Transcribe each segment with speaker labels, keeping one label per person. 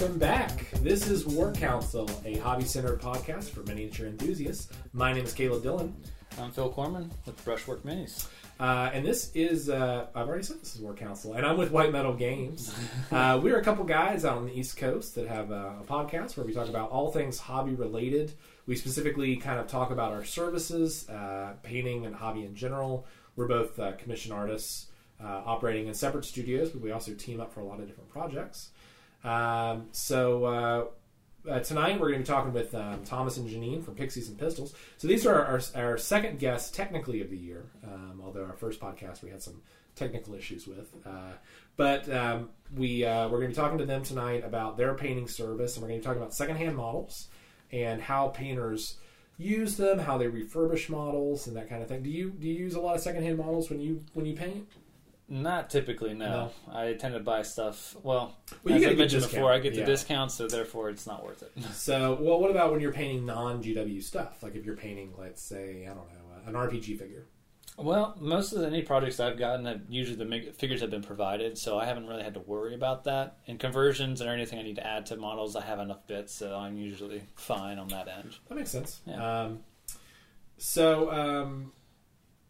Speaker 1: welcome back. This is War Council, a hobby centered podcast for miniature enthusiasts. My name is Caleb Dillon.
Speaker 2: I'm Phil Corman with Brushwork Minis.
Speaker 1: Uh, and this is, uh, I've already said this is War Council, and I'm with White Metal Games. Uh, we're a couple guys out on the East Coast that have a, a podcast where we talk about all things hobby related. We specifically kind of talk about our services, uh, painting and hobby in general. We're both uh, commission artists uh, operating in separate studios, but we also team up for a lot of different projects. Um, so uh, uh, tonight we're going to be talking with um, Thomas and Janine from Pixies and Pistols. So these are our, our second guests, technically, of the year. Um, although our first podcast we had some technical issues with, uh, but um, we uh, we're going to be talking to them tonight about their painting service, and we're going to be talking about secondhand models and how painters use them, how they refurbish models, and that kind of thing. Do you do you use a lot of secondhand models when you when you paint?
Speaker 2: Not typically, no. I tend to buy stuff. Well,
Speaker 1: Well, you
Speaker 2: as I mentioned
Speaker 1: discount,
Speaker 2: before, I get the
Speaker 1: yeah.
Speaker 2: discount, so therefore it's not worth it.
Speaker 1: So, well, what about when you're painting non GW stuff? Like if you're painting, let's say, I don't know, an RPG figure.
Speaker 2: well, most of the, any projects I've gotten, have, usually the figures have been provided, so I haven't really had to worry about that. And conversions or anything I need to add to models, I have enough bits, so I'm usually fine on that end.
Speaker 1: That makes sense.
Speaker 2: Yeah.
Speaker 1: Um, so, um,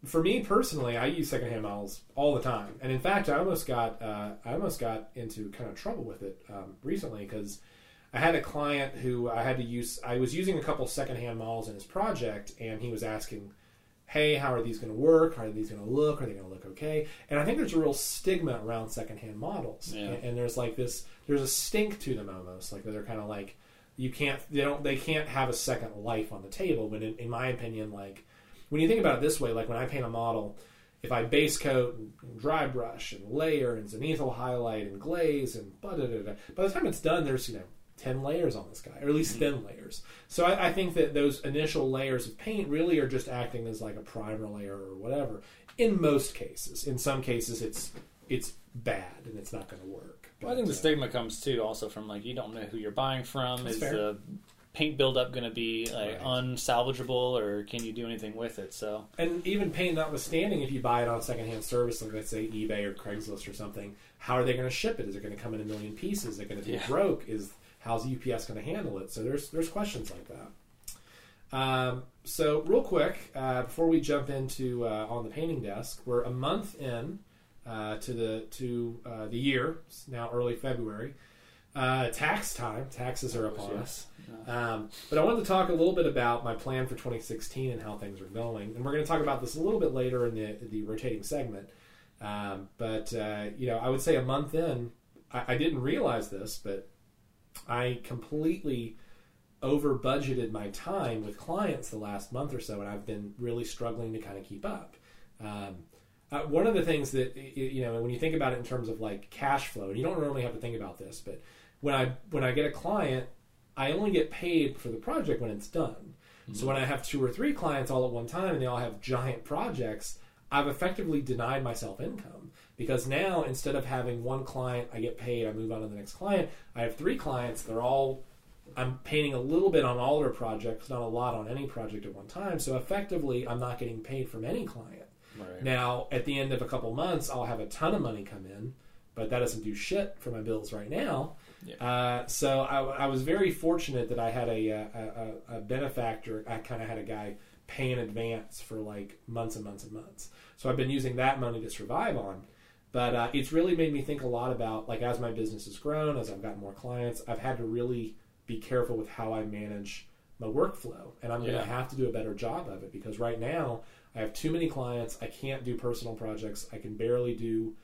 Speaker 1: for me personally, I use secondhand models all the time, and in fact, I almost got uh, I almost got into kind of trouble with it um, recently because I had a client who I had to use. I was using a couple secondhand models in his project, and he was asking, "Hey, how are these going to work? How are these going to look? Are they going to look okay?" And I think there's a real stigma around secondhand models,
Speaker 2: Yeah.
Speaker 1: and, and there's like this. There's a stink to them almost, like they're kind of like you can't they don't they can't have a second life on the table when in, in my opinion like when you think about it this way like when i paint a model if i base coat and, dry brush and layer and zenithal highlight and glaze and blah, blah, blah, by the time it's done there's you know 10 layers on this guy or at least thin layers so I, I think that those initial layers of paint really are just acting as like a primer layer or whatever in most cases in some cases it's it's bad and it's not going to work
Speaker 2: Well, I think the
Speaker 1: uh,
Speaker 2: stigma comes too, also from like you don't know who you're buying from. Is
Speaker 1: fair.
Speaker 2: the paint buildup going to be like
Speaker 1: Right.
Speaker 2: unsalvageable, or can you do anything with it? So
Speaker 1: And even paint notwithstanding, if you buy it on secondhand service, like let's say eBay or Craigslist or something, how are they going to ship it? Is it going to come in a million pieces? Is it going to be
Speaker 2: Yeah.
Speaker 1: broke? Is how's UPS going to handle it? So there's there's questions like that. Um, so real quick, uh, before we jump into uh, on the painting desk, we're a month in uh, to the to uh, the year. It's now early February. Uh, tax time. Taxes are upon us. Um, but I wanted to talk a little bit about my plan for 2016 and how things are going, and we're going to talk about this a little bit later in the the rotating segment. Um, but uh, you know, I would say a month in, I, I didn't realize this, but I completely over budgeted my time with clients the last month or so, and I've been really struggling to kind of keep up. Um, uh, one of the things that you know when you think about it in terms of like cash flow, and you don't normally have to think about this, but when I when I get a client, I only get paid for the project when it's done. Hmm. So when I have two or three clients all at one time and they all have giant projects, I've effectively denied myself income because now instead of having one client, I get paid, I move on to the next client. I have three clients. They're all I'm painting a little bit on all their projects, not a lot on any project at one time. So effectively, I'm not getting paid from any client.
Speaker 2: right.
Speaker 1: Now, at the end of a couple months, I'll have a ton of money come in, but that doesn't do shit for my bills right now.
Speaker 2: Yeah.
Speaker 1: Uh, so I, I was very fortunate that I had a, uh, a, a, a benefactor. I kind of had a guy pay in advance for like months and months and months. So I've been using that money to survive on. But uh, it's really made me think a lot about like as my business has grown, as I've gotten more clients, I've had to really be careful with how I manage my workflow, and I'm going to have to do a better job of it because right now I have too many clients. I can't do personal projects. I can barely do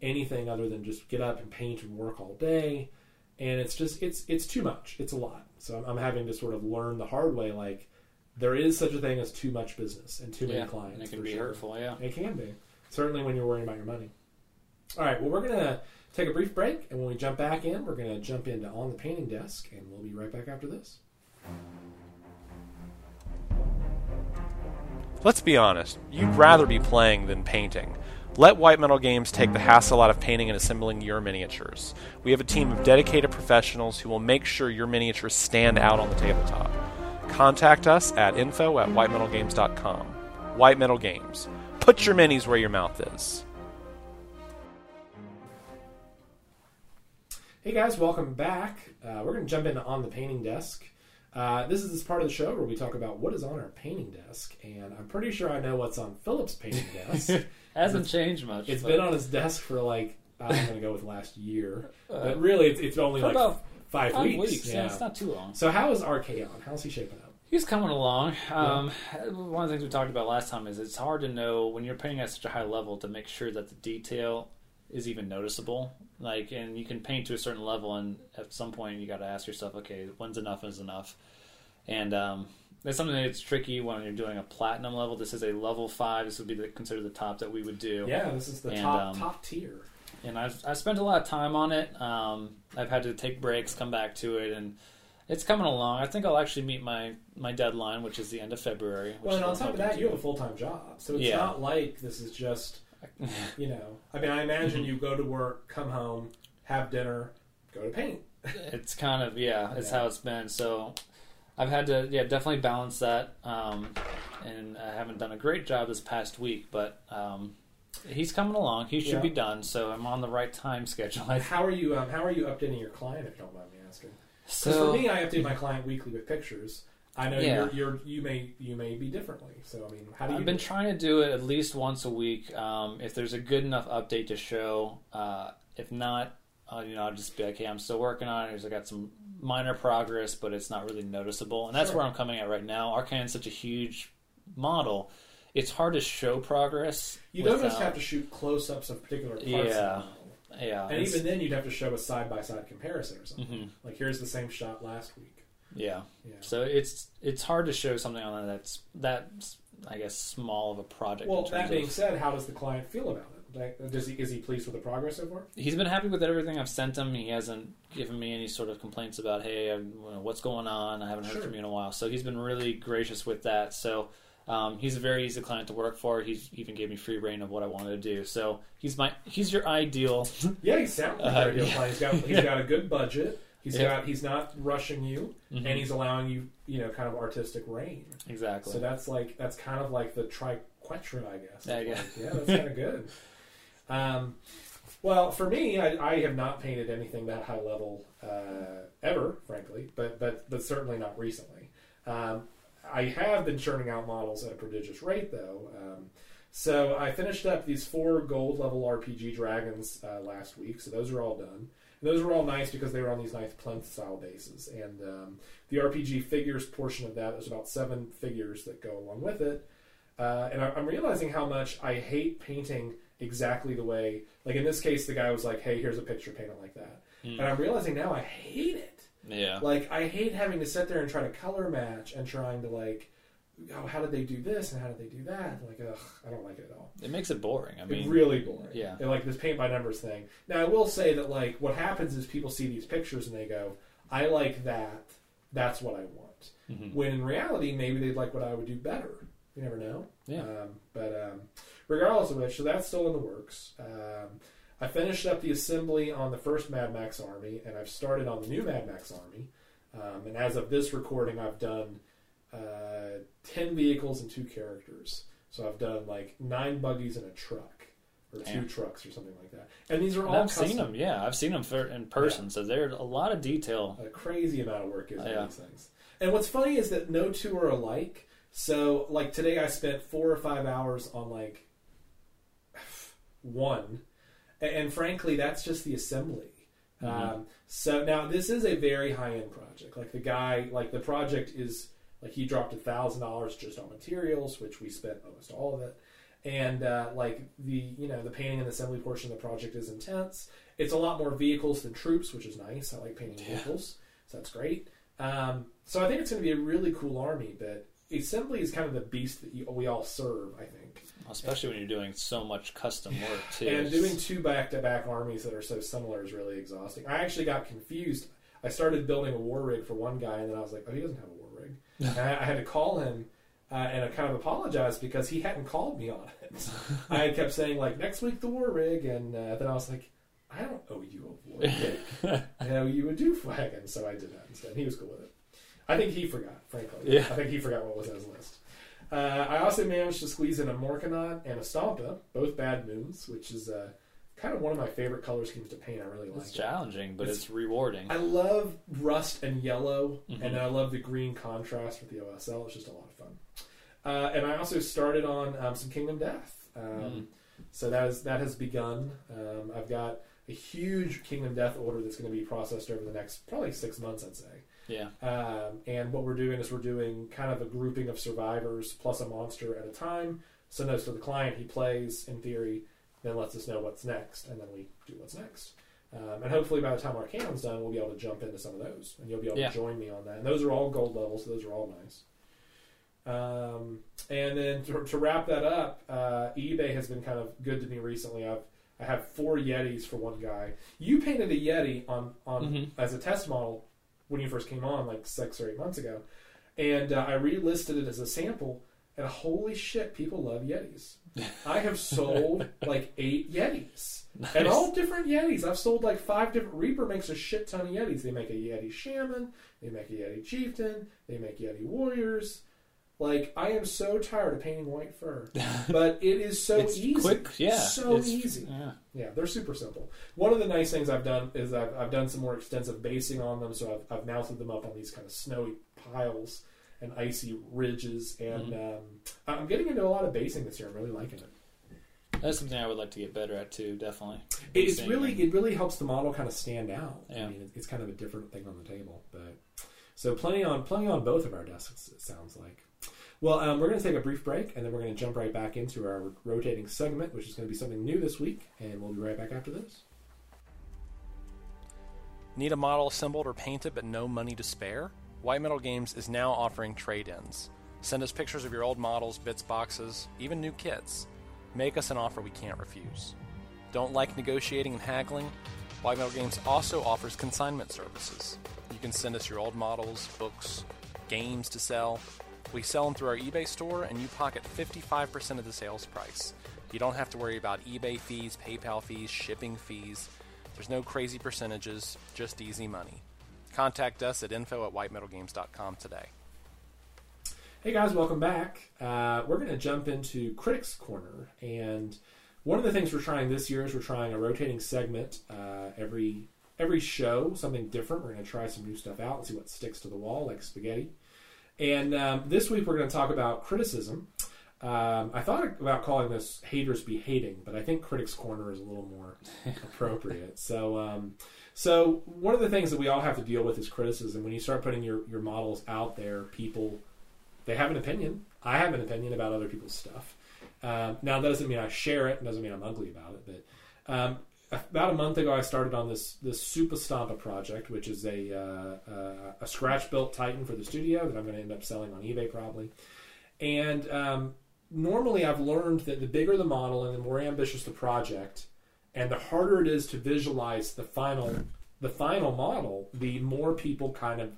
Speaker 1: anything other than just get up and paint and work all day, and it's just it's it's too much. It's a lot. So I'm, I'm having to sort of learn the hard way. Like there is such a thing as too much business and too many
Speaker 2: yeah,
Speaker 1: clients.
Speaker 2: and it can
Speaker 1: for
Speaker 2: be
Speaker 1: sure.
Speaker 2: hurtful. Yeah.
Speaker 1: It can be. Certainly when you're worrying about your money. All right, well, we're going to take a brief break, and when we jump back in, we're going to jump into On the Painting Desk, and we'll be right back after this.
Speaker 3: Let's be honest, you'd rather be playing than painting. Let White Metal Games take the hassle out of painting and assembling your miniatures. We have a team of dedicated professionals who will make sure your miniatures stand out on the tabletop. Contact us at info at whitemetalgames.com. White Metal Games. Put your minis where your mouth is.
Speaker 1: Hey guys, welcome back. Uh, we're going to jump into on the painting desk. Uh, this is this part of the show where we talk about what is on our painting desk, and I'm pretty sure I know what's on Philip's painting desk.
Speaker 2: Hasn't changed much.
Speaker 1: it's
Speaker 2: but
Speaker 1: been on his desk for like I'm going to go with last year,
Speaker 2: Uh,
Speaker 1: but really it's, it's only like
Speaker 2: about
Speaker 1: five,
Speaker 2: five
Speaker 1: weeks.
Speaker 2: weeks. Yeah. it's not too long.
Speaker 1: So how is Archaon? How's he shaping up?
Speaker 2: He's coming along. Um, One of the things we talked about last time is it's hard to know when you're painting at such a high level to make sure that the detail is even noticeable. Like, and you can paint to a certain level, and at some point you got to ask yourself, okay, when's enough is enough. And um, that's something that's tricky when you're doing a platinum level. This is a level five. This would be the, considered the top that we would do.
Speaker 1: Yeah, this is the
Speaker 2: And,
Speaker 1: top
Speaker 2: um,
Speaker 1: top tier.
Speaker 2: and I've I've spent a lot of time on it. Um, I've had to take breaks, come back to it, and it's coming along. I think I'll actually meet my my deadline, which is the end of February.
Speaker 1: Well, and on top of that,
Speaker 2: to
Speaker 1: you have a full time job, so it's
Speaker 2: Yeah.
Speaker 1: not like this is just you know. I mean, I imagine you go to work, come home, have dinner, go to paint.
Speaker 2: it's kind of yeah, it's
Speaker 1: Yeah.
Speaker 2: how it's been. So I've had to yeah definitely balance that, um, and I haven't done a great job this past week, but. Um, He's coming along. He should
Speaker 1: Yeah.
Speaker 2: be done, so I'm on the right time schedule.
Speaker 1: How are you? Um, how are you updating your client? If you don't mind me asking. Because
Speaker 2: So
Speaker 1: for me, I update my client weekly with pictures. I know
Speaker 2: Yeah.
Speaker 1: you're, you're you may you may be differently. So I mean, how do you?
Speaker 2: I've been trying to do it at least once a week. Um, if there's a good enough update to show, uh, if not, uh, you know, I'll just be like, "Hey, I'm still working on it. I got some minor progress, but it's not really noticeable." And that's
Speaker 1: Sure.
Speaker 2: where I'm coming at right now. Archaon's such a huge model; it's hard to show progress.
Speaker 1: You don't just have to shoot close-ups of particular parts.
Speaker 2: Yeah.
Speaker 1: Of the model.
Speaker 2: yeah,
Speaker 1: And
Speaker 2: it's-
Speaker 1: even then, you'd have to show a side-by-side comparison or something.
Speaker 2: mhm,
Speaker 1: Like here's the same shot last week.
Speaker 2: yeah.
Speaker 1: Yeah.
Speaker 2: So it's it's hard to show something on that that's that's I guess small of a project.
Speaker 1: Well, that being
Speaker 2: of,
Speaker 1: said, how does the client feel about it? Like, does he is he pleased with the progress so far?
Speaker 2: he's been happy with everything I've sent him. He hasn't given me any sort of complaints about, hey, I, you know, what's going on? I haven't heard
Speaker 1: Sure.
Speaker 2: from you in a while. So he's been really gracious with that. So um, he's a very easy client to work for. He's even gave me free reign of what I wanted to do. So he's my he's your ideal.
Speaker 1: Yeah, he sounds like
Speaker 2: Uh,
Speaker 1: ideal
Speaker 2: yeah.
Speaker 1: client. He's got he's got a good budget. He's
Speaker 2: Yeah.
Speaker 1: got he's not rushing you,
Speaker 2: Mhm.
Speaker 1: and he's allowing you you know kind of artistic reign.
Speaker 2: exactly.
Speaker 1: So that's like that's kind of like the triquetra, I guess.
Speaker 2: Yeah, yeah.
Speaker 1: Like, yeah, that's kind of good. Um, well, for me, I, I have not painted anything that high level uh, ever, frankly, but but but certainly not recently. Um, I have been churning out models at a prodigious rate, though. Um, so I finished up these four gold level RPG dragons uh, last week, so those are all done. And those were all nice because they were on these nice plinth style bases, and um, the RPG figures portion of that there's about seven figures that go along with it. Uh, and I, I'm realizing how much I hate painting exactly the way, like in this case, the guy was like, "Hey, here's a picture, paint it like that,"
Speaker 2: Mm.
Speaker 1: and I'm realizing now I hate it.
Speaker 2: yeah.
Speaker 1: Like I hate having to sit there and try to color match and trying to like, oh, how did they do this and how did they do that? Like, ugh, I don't like it at all.
Speaker 2: It makes it boring. I
Speaker 1: It's
Speaker 2: mean,
Speaker 1: really boring.
Speaker 2: yeah.
Speaker 1: And, like this paint by numbers thing. Now I will say that like what happens is people see these pictures and they go, I like that. That's what I want.
Speaker 2: mhm.
Speaker 1: When in reality, maybe they'd like what I would do better. You never know.
Speaker 2: Yeah.
Speaker 1: Um, but um, regardless of which, so that's still in the works. Um, I finished up the assembly on the first Mad Max Army, and I've started on the new Mad Max Army. Um, and as of this recording, I've done uh, ten vehicles and two characters. So I've done like nine buggies and a truck, or two trucks, or something like that. And these are
Speaker 2: And
Speaker 1: all
Speaker 2: I've
Speaker 1: custom.
Speaker 2: seen them. Yeah, I've seen them in person. So there's a lot of detail.
Speaker 1: a crazy amount of work is in
Speaker 2: yeah.
Speaker 1: these things. And what's funny is that no two are alike. So, like today, I spent four or five hours on like one, and, frankly, that's just the assembly.
Speaker 2: Mhm.
Speaker 1: Um, so now this is a very high end project. Like the guy, like the project is like he dropped a thousand dollars just on materials, which we spent almost all of it. And uh, like the you know the painting and assembly portion of the project is intense. It's a lot more vehicles than troops, which is nice. I like painting
Speaker 2: Yeah.
Speaker 1: vehicles, so that's great. Um, so I think it's going to be a really cool army. But assembly is kind of the beast that you, we all serve. I think.
Speaker 2: Especially when you're doing so much custom work too.
Speaker 1: And doing two back to back armies that are so similar is really exhausting. I actually got confused. I started building a war rig for one guy, and then I was like, oh, he doesn't have a war rig. and I, I had to call him uh, and I kind of apologized because he hadn't called me on it. I kept saying, like, next week the war rig, and uh, then I was like, I don't owe you a war rig. I owe you a doof wagon. So I did that instead. And he was cool with it. I think he forgot, frankly.
Speaker 2: Yeah.
Speaker 1: I think he forgot what was on his list. Uh, I also managed to squeeze in a Morkanaut and a Stompa, both bad moons, which is uh, kind of one of my favorite color schemes to paint. I really like
Speaker 2: It's
Speaker 1: it.
Speaker 2: challenging, but
Speaker 1: It's-
Speaker 2: it's, rewarding.
Speaker 1: I love rust and yellow,
Speaker 2: Mhm.
Speaker 1: and I love the green contrast with the OSL. It's just a lot of fun. Uh, and I also started on um, some Kingdom Death, um,
Speaker 2: Mm.
Speaker 1: so that is that has begun. Um, I've got a huge Kingdom Death order that's going to be processed over the next probably six months, I'd say.
Speaker 2: Yeah.
Speaker 1: Um, and what we're doing is we're doing kind of a grouping of survivors plus a monster at a time. Send those to the client. He plays in theory, then lets us know what's next, and then we do what's next. Um, and hopefully, by the time Archaon's done, we'll be able to jump into some of those, and you'll be able
Speaker 2: Yeah.
Speaker 1: to join me on that. And those are all gold levels, so those are all nice. Um, and then to, to wrap that up, uh, eBay has been kind of good to me recently. I've I have four Yetis for one guy. You painted a Yeti on on
Speaker 2: Mhm.
Speaker 1: as a test model when you first came on, like six or eight months ago, and uh, I relisted it as a sample. And holy shit, people love Yetis. I have sold like eight Yetis. And all different Yetis. I've sold like five different. Reaper makes a shit ton of Yetis. They make a Yeti Shaman. They make a Yeti Chieftain. They make Yeti Warriors. Like I am so tired of painting white fur, but it is so
Speaker 2: it's
Speaker 1: easy.
Speaker 2: quick. Yeah.
Speaker 1: so
Speaker 2: it's-
Speaker 1: easy.
Speaker 2: Yeah.
Speaker 1: Yeah, they're super simple. One of the nice things I've done is I've, I've done some more extensive basing on them, so I've, I've mounted them up on these kind of snowy piles and icy ridges, and
Speaker 2: Mm-hmm.
Speaker 1: um, I'm getting into a lot of basing this year. I'm really liking it.
Speaker 2: That's something I would like to get better at too. Definitely.
Speaker 1: It's
Speaker 2: Basing
Speaker 1: really it really helps the model kind of stand out.
Speaker 2: Yeah.
Speaker 1: I mean, it's kind of a different thing on the table, but so plenty on plenty on both of our desks. It sounds like. Well, um, we're going to take a brief break, and then we're going to jump right back into our rotating segment, which is going to be something new this week, and we'll be right back after this.
Speaker 3: Need a model assembled or painted but no money to spare? White Metal Games is now offering trade ins. Send us pictures of your old models, bits boxes, even new kits. Make us an offer we can't refuse. Don't like negotiating and haggling? White Metal Games also offers consignment services. You can send us your old models, books, games to sell. We sell them through our eBay store and you pocket 55% of the sales price. You don't have to worry about eBay fees, PayPal fees, shipping fees. There's no crazy percentages, just easy money. Contact us at info at whitemetalgames.com today.
Speaker 1: Hey guys, welcome back. Uh, we're going to jump into Critics Corner, and one of the things we're trying this year is we're trying a rotating segment uh, every every show, something different. We're going to try some new stuff out and see what sticks to the wall, like spaghetti. And um, this week we're going to talk about criticism. Um, I thought about calling this "Haters Be Hating," but I think Critics Corner is a little more appropriate. So, um, so one of the things that we all have to deal with is criticism. When you start putting your your models out there, people they have an opinion. I have an opinion about other people's stuff. Um, now that doesn't mean I share it. It doesn't mean I'm ugly about it. But um, about a month ago, I started on this this Super Stompa project, which is a uh, uh, a scratch built Titan for the studio that I'm going to end up selling on eBay probably. And um, normally, I've learned that the bigger the model and the more ambitious the project, and the harder it is to visualize the final the final model, the more people kind of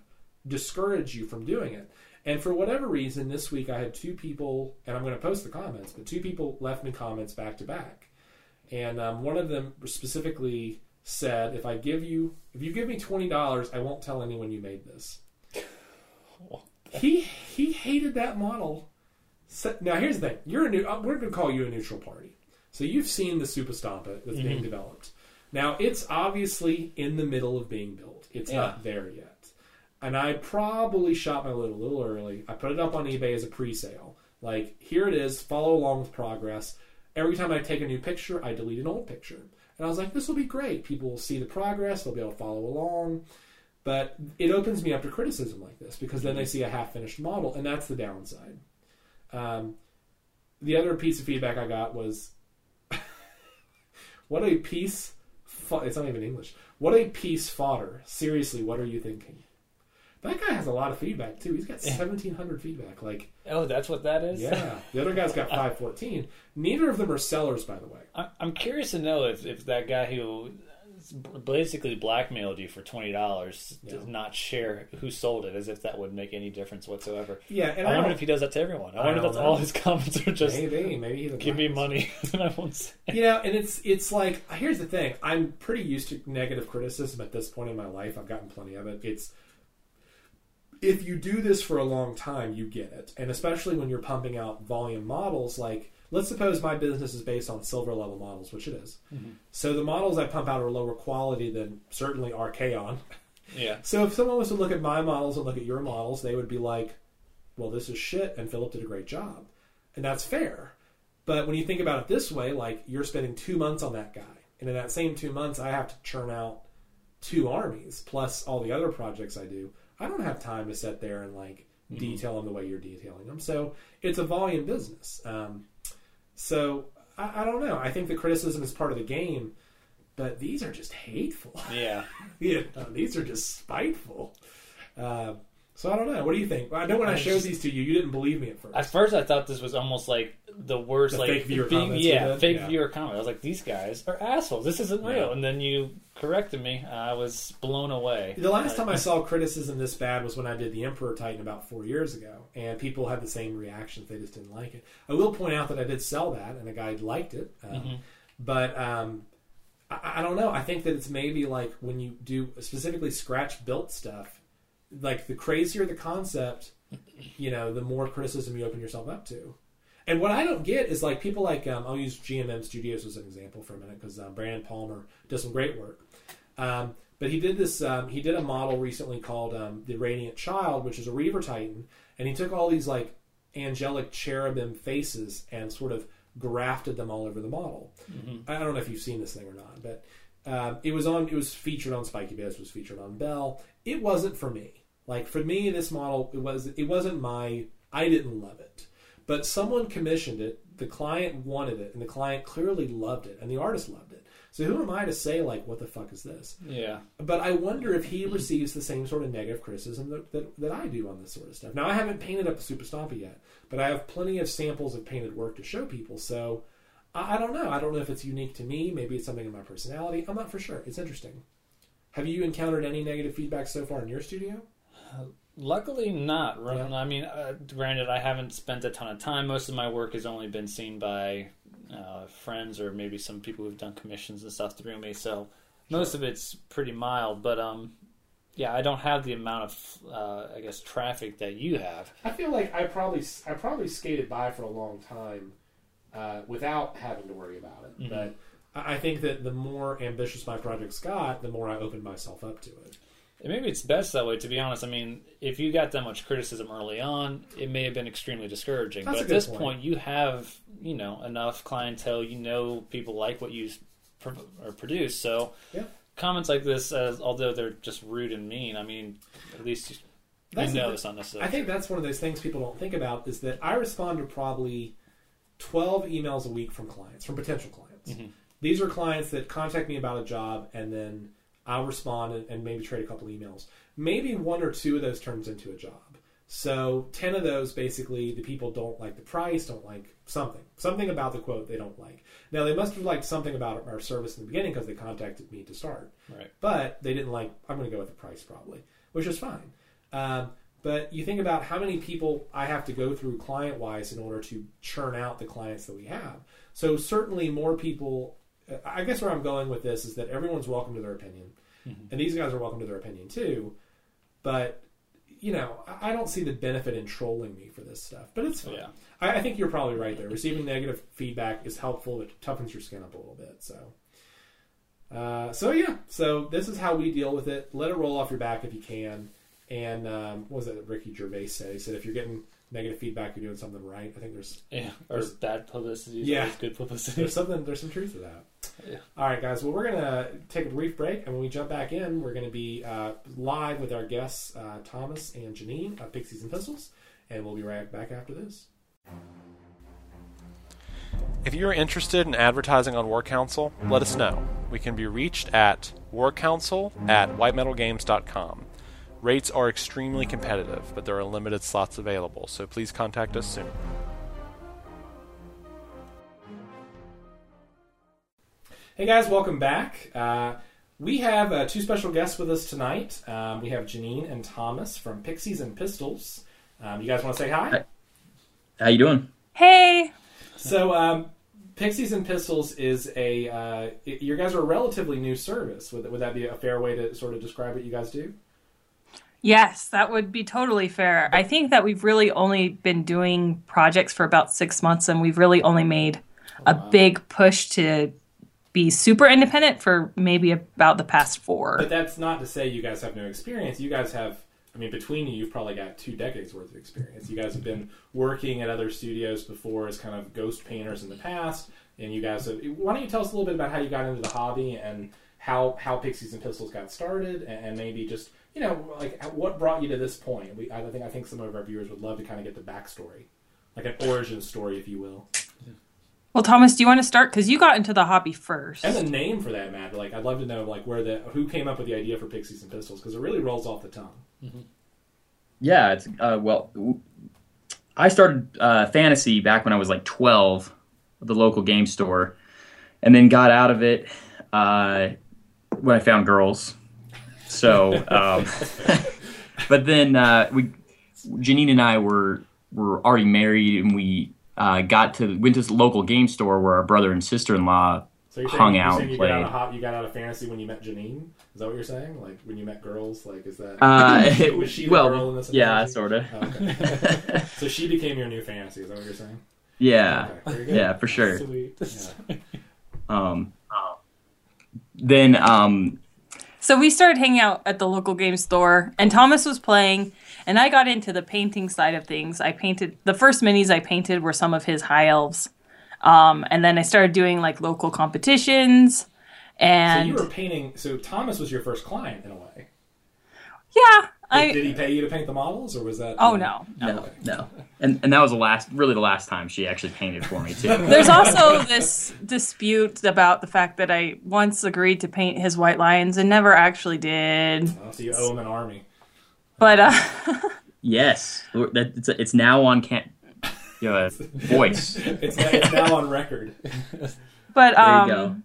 Speaker 1: discourage you from doing it. And for whatever reason, this week I had two people, and I'm going to post the comments, but two people left me comments back to back. And um, one of them specifically said, "If I give you, if you give me twenty dollars, I won't tell anyone you made this." he he hated that model. So, now here's the thing: you're a new. uh, We're going to call you a neutral party. So you've seen the Super Stompa that's being
Speaker 2: Mhm.
Speaker 1: developed. Now it's obviously in the middle of being built. It's
Speaker 2: Yeah.
Speaker 1: not there yet. And I probably shot my load a little early. I put it up on eBay as a pre-sale. Like here it is. Follow along with progress. Every time I take a new picture, I delete an old picture. And I was like, this will be great. People will see the progress. They'll be able to follow along. But it opens me up to criticism like this because then they see a half finished model, and that's the downside. Um, the other piece of feedback I got was, "What a piece! Fo- it's not even English. What a piece fodder! Seriously, what are you thinking?" That guy has a lot of feedback too. He's got seventeen hundred feedback. Like,
Speaker 2: Oh, that's what that is.
Speaker 1: yeah, the other guy's got five fourteen. Neither of them are sellers, by the way.
Speaker 2: I- I'm curious to know if, if that guy who basically blackmailed you for twenty dollars
Speaker 1: Yeah.
Speaker 2: does not share who sold it, as if that would make any difference whatsoever.
Speaker 1: Yeah, and
Speaker 2: I,
Speaker 1: I,
Speaker 2: wonder if he does that to everyone. I
Speaker 1: I
Speaker 2: wonder if that's
Speaker 1: know.
Speaker 2: all his comments are just
Speaker 1: maybe maybe
Speaker 2: give me money and I won't say.
Speaker 1: you know, and it's it's like here's the thing. I'm pretty used to negative criticism at this point in my life. I've gotten plenty of it. It's if you do this for a long time, you get it. And especially when you're pumping out volume models, like let's suppose my business is based on silver level models, which it is. Mm-hmm. So the models I pump out are lower quality than certainly Archaon.
Speaker 2: Yeah.
Speaker 1: So if someone was to look at my models and look at your models, they would be like, well, this is shit, and Philip did a great job. And that's fair. But when you think about it this way, like you're spending two months on that guy. And in that same two months, I have to churn out two armies plus all the other projects I do. I don't have time to sit there and like detail them the way you're detailing them. So it's a volume business. Um, so I, I don't know. I think the criticism is part of the game, but these are just hateful.
Speaker 2: Yeah.
Speaker 1: yeah, these are just spiteful. Uh, so I don't know. What do you think? I know when I,
Speaker 2: I
Speaker 1: showed
Speaker 2: just-
Speaker 1: these to you, you didn't believe me at first.
Speaker 2: At first, I thought this was almost like the worst,
Speaker 1: The
Speaker 2: like
Speaker 1: fake viewer
Speaker 2: being-
Speaker 1: comments
Speaker 2: yeah, fake
Speaker 1: Yeah.
Speaker 2: viewer comment. I was like, these guys are assholes. This isn't
Speaker 1: Yeah.
Speaker 2: real. And then you corrected me. I was blown away.
Speaker 1: The last time I saw criticism this bad was when I did the Emperor Titan about four years ago, and people had the same reactions. They just didn't like it. I will point out that I did sell that, and a guy liked it. Um,
Speaker 2: Mhm.
Speaker 1: But um, I, I don't know. I think that it's maybe like when you do specifically scratch built stuff, like the crazier the concept, you know, the more criticism you open yourself up to. And what I don't get is like people like um, I'll use GMM Studios as an example for a minute because um, Brandon Palmer does some great work. Um, but he did this. Um, he did a model recently called um, the Radiant Child, which is a Reaver Titan, and he took all these like angelic cherubim faces and sort of grafted them all over the model.
Speaker 2: Mhm.
Speaker 1: I don't know if you've seen this thing or not, but um, it was on. It was featured on Spikey Bits. Was featured on Bell. It wasn't for me. Like for me, this model it was. It wasn't my. I didn't love it, but someone commissioned it. The client wanted it, and the client clearly loved it, and the artist loved it. So who am I to say like, what the fuck is this?
Speaker 2: Yeah.
Speaker 1: But I wonder if he receives the same sort of negative criticism that, that, that I do on this sort of stuff. Now, I haven't painted up a Super Stompy yet, but I have plenty of samples of painted work to show people. So I, I don't know. I don't know if it's unique to me. Maybe it's something in my personality. I'm not for sure. It's interesting. Have you encountered any negative feedback so far in your studio?
Speaker 2: Luckily, not.
Speaker 1: Yeah.
Speaker 2: I mean, uh, granted, I haven't spent a ton of time. Most of my work has only been seen by uh, friends or maybe some people who've done commissions and stuff through me. So most of it's pretty mild. But um, yeah, I don't have the amount of, uh, I guess, traffic that you have.
Speaker 1: I feel like I probably I probably skated by for a long time uh, without having to worry about it.
Speaker 2: Mhm.
Speaker 1: But I think that the more ambitious my projects got, the more I opened myself up to it.
Speaker 2: And maybe it's best that way, to be honest. I mean, if you got that much criticism early on, it may have been extremely discouraging.
Speaker 1: That's
Speaker 2: but at this
Speaker 1: point.
Speaker 2: point, you have, you know, enough clientele. You know people like what you pro- or produce. So
Speaker 1: Yeah.
Speaker 2: comments like this, as, although they're just rude and mean, I mean, at least you,
Speaker 1: That's
Speaker 2: you know it's not necessarily
Speaker 1: I think that's one of those things people don't think about is that I respond to probably 12 emails a week from clients, from potential clients.
Speaker 2: Mhm.
Speaker 1: These are clients that contact me about a job and then I'll respond and, and maybe trade a couple emails. Maybe one or two of those turns into a job. So 10 of those basically the people don't like the price, don't like something. Something about the quote they don't like. Now they must have liked something about our service in the beginning because they contacted me to start
Speaker 2: right.
Speaker 1: but they didn't like i'm going to go with the price probably which is fine um, but you think about how many people i have to go through client wise in order to churn out the clients that we have so certainly more people i guess where i'm going with this is that everyone's welcome to their opinion
Speaker 2: Mhm.
Speaker 1: and these guys are welcome to their opinion too but you know I- don't see the benefit in trolling me for this stuff but it's fine
Speaker 2: Yeah.
Speaker 1: I, I think you're probably right there. Receiving negative feedback is helpful. It toughens your skin up a little bit. So, uh, so yeah. So this is how we deal with it. Let it roll off your back if you can. And um, what was it that Ricky Gervais said? He said if you're getting negative feedback, you're doing something right. I think there's
Speaker 2: Yeah. Or
Speaker 1: There's-
Speaker 2: bad publicity
Speaker 1: Yeah.
Speaker 2: good publicity.
Speaker 1: there's something there's some truth to that.
Speaker 2: Yeah.
Speaker 1: All right, guys. Well, we're gonna take a brief break, and when we jump back in, we're gonna be uh, live with our guests uh, Thomas and Janine of Pixies and Pistols, and we'll be right back after this.
Speaker 3: If you are interested in advertising on War Council, let us know. We can be reached at warcouncil at whitemetalgames.com. Rates are extremely competitive, but there are limited slots available, so please contact us soon.
Speaker 1: Hey guys, welcome back. Uh, we have uh, two special guests with us tonight. Um, we have Janine and Thomas from Pixies and Pistols. Um, you guys want to say hi?
Speaker 4: Hi. How you doing?
Speaker 5: Hey.
Speaker 1: So, um, Pixies and Pistols is a uh, y- your guys are a relatively new service. Would, would that be a fair way to sort of describe what you guys do?
Speaker 5: Yes, that would be totally fair. I think that we've really only been doing projects for about six months, and we've really only made a big push to be super independent for maybe about the past four.
Speaker 1: But that's not to say you guys have no experience. You guys have, I mean, between you, you've probably got two decades worth of experience. You guys have been working at other studios before as kind of ghost painters in the past, and you guys have. Why don't you tell us a little bit about how you got into the hobby and how how Pixies and Pistols got started, and, and maybe just you know like what brought you to this point? We, I think I think some of our viewers would love to kind of get the backstory, like an origin story, if you will.
Speaker 5: Well, Thomas, do you want to start? Because you got into the hobby first.
Speaker 1: And the name for that matter. Like, I'd love to know like where the who came up with the idea for Pixies and Pistols because it really rolls off the tongue.
Speaker 4: Yeah, it's uh, well, I started uh, fantasy back when I was like 12 at the local game store, and then got out of it uh, when I found girls. So, um, but then uh, we, Janine and I were were already married, and we uh, got to went to this local game store where our brother and sister in law
Speaker 1: So you're saying,
Speaker 4: hung
Speaker 1: you're
Speaker 4: out
Speaker 1: saying
Speaker 4: and
Speaker 1: you got out of hot, you got out of fantasy when you met Janine. Is that what you're saying? Like when you met girls? Like is that?
Speaker 4: Uh,
Speaker 1: was she the girl in
Speaker 4: well,
Speaker 1: this
Speaker 4: yeah, sort of.
Speaker 1: Oh, okay. so she became your new fantasy. Is that what you're saying?
Speaker 4: Yeah,
Speaker 1: Okay, very
Speaker 4: yeah, for sure.
Speaker 2: Sweet.
Speaker 1: Yeah.
Speaker 4: Um, then um,
Speaker 5: So we started hanging out at the local game store, and Thomas was playing, and I got into the painting side of things. I painted the first minis I painted were some of his high elves, um, and then I started doing like local competitions, And
Speaker 1: So
Speaker 5: and
Speaker 1: you were painting. So Thomas was your first client in a way.
Speaker 5: yeah,
Speaker 1: Did,
Speaker 5: I
Speaker 1: did he pay you to paint the models, or was that?
Speaker 5: oh no,
Speaker 4: no,
Speaker 1: okay.
Speaker 4: no, and and that was the last, really the last time she actually painted for me too.
Speaker 5: There's also this dispute about the fact that I once agreed to paint his white lions and never actually did.
Speaker 1: Oh, so you owe him an army.
Speaker 5: But uh,
Speaker 4: yes, that it's, it's now on can, you know, voice.
Speaker 1: It's, it's now on record.
Speaker 5: but
Speaker 4: There
Speaker 5: um,
Speaker 4: you go.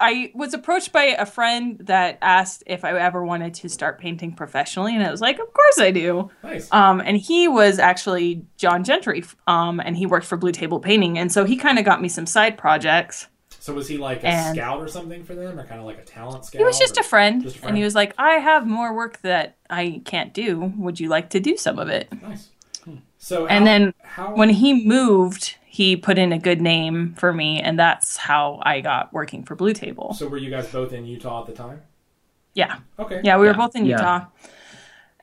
Speaker 5: I was approached by a friend that asked if I ever wanted to start painting professionally, and I was like, "Of course I do."
Speaker 1: Nice.
Speaker 5: Um, and he was actually John Gentry, um, and he worked for Blue Table Painting, and so he kind of got me some side projects.
Speaker 1: So was he like a
Speaker 5: and-
Speaker 1: scout or something for them, or kind of like a talent scout?
Speaker 5: He was just a friend,
Speaker 1: Just a
Speaker 5: and he was like, "I have more work that I can't do. Would you like to do some of it?"
Speaker 1: Nice. So
Speaker 5: And
Speaker 1: how-
Speaker 5: then
Speaker 1: how
Speaker 5: When he moved, he put in a good name for me, and that's how I got working for Blue Table.
Speaker 1: so were you guys both in Utah at the time?
Speaker 5: Yeah.
Speaker 1: Okay.
Speaker 5: Yeah, we were both in
Speaker 4: Yeah.
Speaker 5: Utah.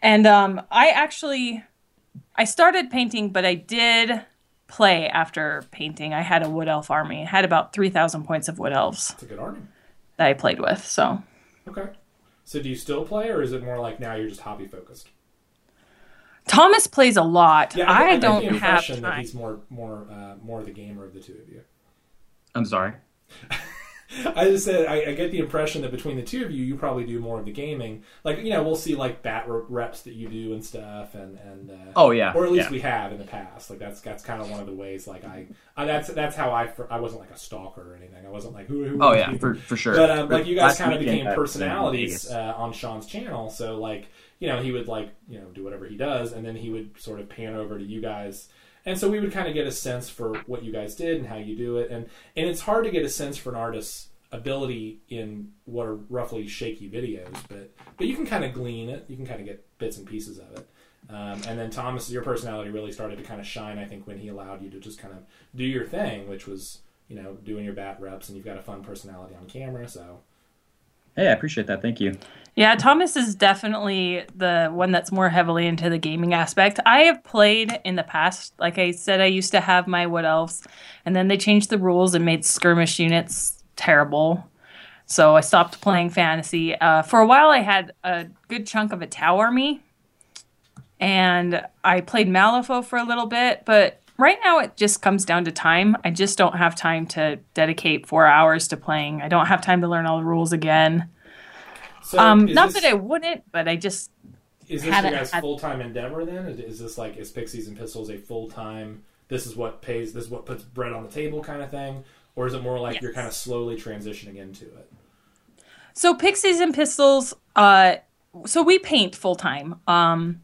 Speaker 5: And um, I actually, I started painting, but I did play after painting. I had a wood elf army. I had about 3,000 points of wood elves
Speaker 1: It's a good army.
Speaker 5: that I played with. So
Speaker 1: Okay. So do you still play, or is it more like now you're just hobby focused?
Speaker 5: Thomas plays a lot.
Speaker 1: Yeah,
Speaker 5: I,
Speaker 1: get
Speaker 5: don't
Speaker 1: the
Speaker 5: have
Speaker 1: impression that he's more more uh, more the gamer of the two of you.
Speaker 4: I'm sorry.
Speaker 1: I just said I, I get the impression that between the two of you, you probably do more of the gaming. Like you know, we'll see like bat re- reps that you do and stuff, and and uh,
Speaker 4: Oh yeah,
Speaker 1: or at least
Speaker 4: yeah.
Speaker 1: we have in the past. Like that's that's kind of one of the ways. Like I, I that's that's how I I wasn't like a stalker or anything. I wasn't like who. who
Speaker 4: Oh yeah, for for sure.
Speaker 1: But um, like you guys kind of became
Speaker 4: I was in
Speaker 1: personalities uh, on Sean's channel. So like you know he would like you know do whatever he does, and then he would sort of pan over to you guys. And so we would kind of get a sense for what you guys did and how you do it, and and it's hard to get a sense for an artist's ability in what are roughly shaky videos, but but you can kind of glean it. You can kind of get bits and pieces of it. Um, and then Thomas, your personality really started to kind of shine. I think when he allowed you to just kind of do your thing, which was you know doing your bat reps, and you've got a fun personality on camera. So
Speaker 4: Hey, I appreciate that. Thank you.
Speaker 5: Yeah, Thomas is definitely the one that's more heavily into the gaming aspect. I have played in the past. Like I said, I used to have my Wood Elves, and then they changed the rules and made skirmish units terrible. So I stopped playing fantasy. Uh, for a while, I had a good chunk of a Tau army, and I played Malifaux for a little bit, but right now it just comes down to time. I just don't have time to dedicate four hours to playing. I don't have time to learn all the rules again.
Speaker 1: So
Speaker 5: Um, not
Speaker 1: this,
Speaker 5: that I wouldn't, but I just
Speaker 1: is this your guys' full time endeavor then? Is- Is this like is Pixies and Pistols a full time? This is what pays. This is what puts bread on the table, kind of thing, or is it more like you're kind of slowly transitioning into it?
Speaker 5: so Pixies and Pistols. Uh, so we paint full time. Um,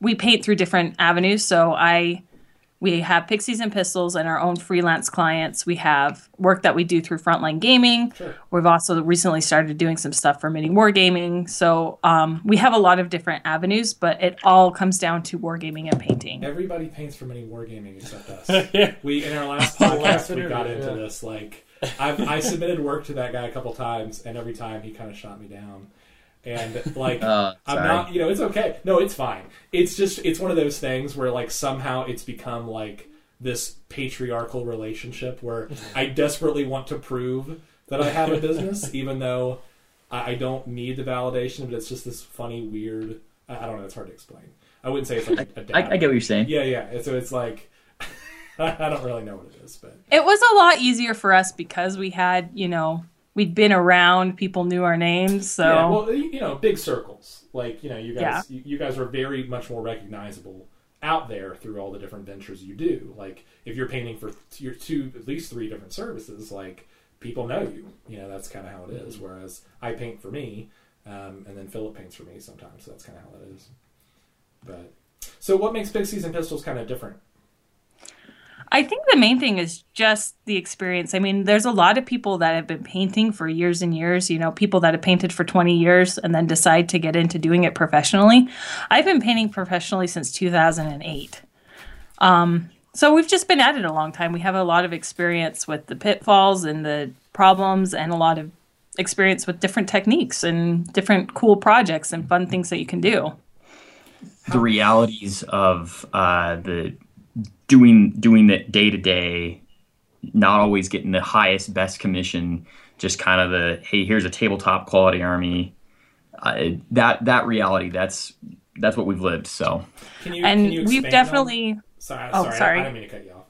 Speaker 5: we paint through different avenues. So I We have Pixies and Pistols and our own freelance clients. We have work that we do through Frontline Gaming.
Speaker 1: Sure.
Speaker 5: We've also recently started doing some stuff for Mini Wargaming. So um, we have a lot of different avenues, but it all comes down to wargaming and painting.
Speaker 1: Everybody paints for Mini Wargaming except us. We in our last podcast we got into
Speaker 2: yeah.
Speaker 1: this. Like, I've, I submitted work to that guy a couple times, and every time he kind of shot me down. And like,
Speaker 4: Uh,
Speaker 1: I'm not, you know, it's okay. No, it's fine. It's just, it's one of those things where like somehow it's become like this patriarchal relationship where I desperately want to prove that I have a business, even though I, I don't need the validation. But it's just this funny, weird. I, I don't know. It's hard to explain. I wouldn't say it's like a, a dad.
Speaker 4: I, I get what you're saying.
Speaker 1: Yeah, yeah. So it's like I don't really know what it is, but
Speaker 5: It was a lot easier for us because we had, you know, we'd been around, people knew our names. So
Speaker 1: yeah. Well, you know, big circles. Like you know, you guys,
Speaker 5: Yeah.
Speaker 1: you, guys are very much more recognizable out there through all the different ventures you do. Like if you're painting for your two, at least three different services, like people know you. You know, that's kind of how it is. Whereas I paint for me, um, and then Philip paints for me sometimes. So that's kind of how that is. But so, what makes Pixies and Pistols kind of different?
Speaker 5: I think the main thing is just the experience. I mean, there's a lot of people that have been painting for years and years, you know, people that have painted for 20 years and then decide to get into doing it professionally. I've been painting professionally since 2008. Um, so we've just been at it a long time. We have a lot of experience with the pitfalls and the problems and a lot of experience with different techniques and different cool projects and fun things that you can do.
Speaker 4: the realities of uh, the doing doing the day to day, not always getting the highest best commission, just kind of the hey, here's a tabletop quality army. Uh, that that reality, that's that's what we've lived. So
Speaker 1: Can you?
Speaker 5: And
Speaker 1: can you
Speaker 5: we've
Speaker 1: expand on-
Speaker 5: definitely
Speaker 1: Sorry,
Speaker 5: Oh,
Speaker 1: sorry,
Speaker 5: sorry.
Speaker 1: I, I didn't mean to cut you off.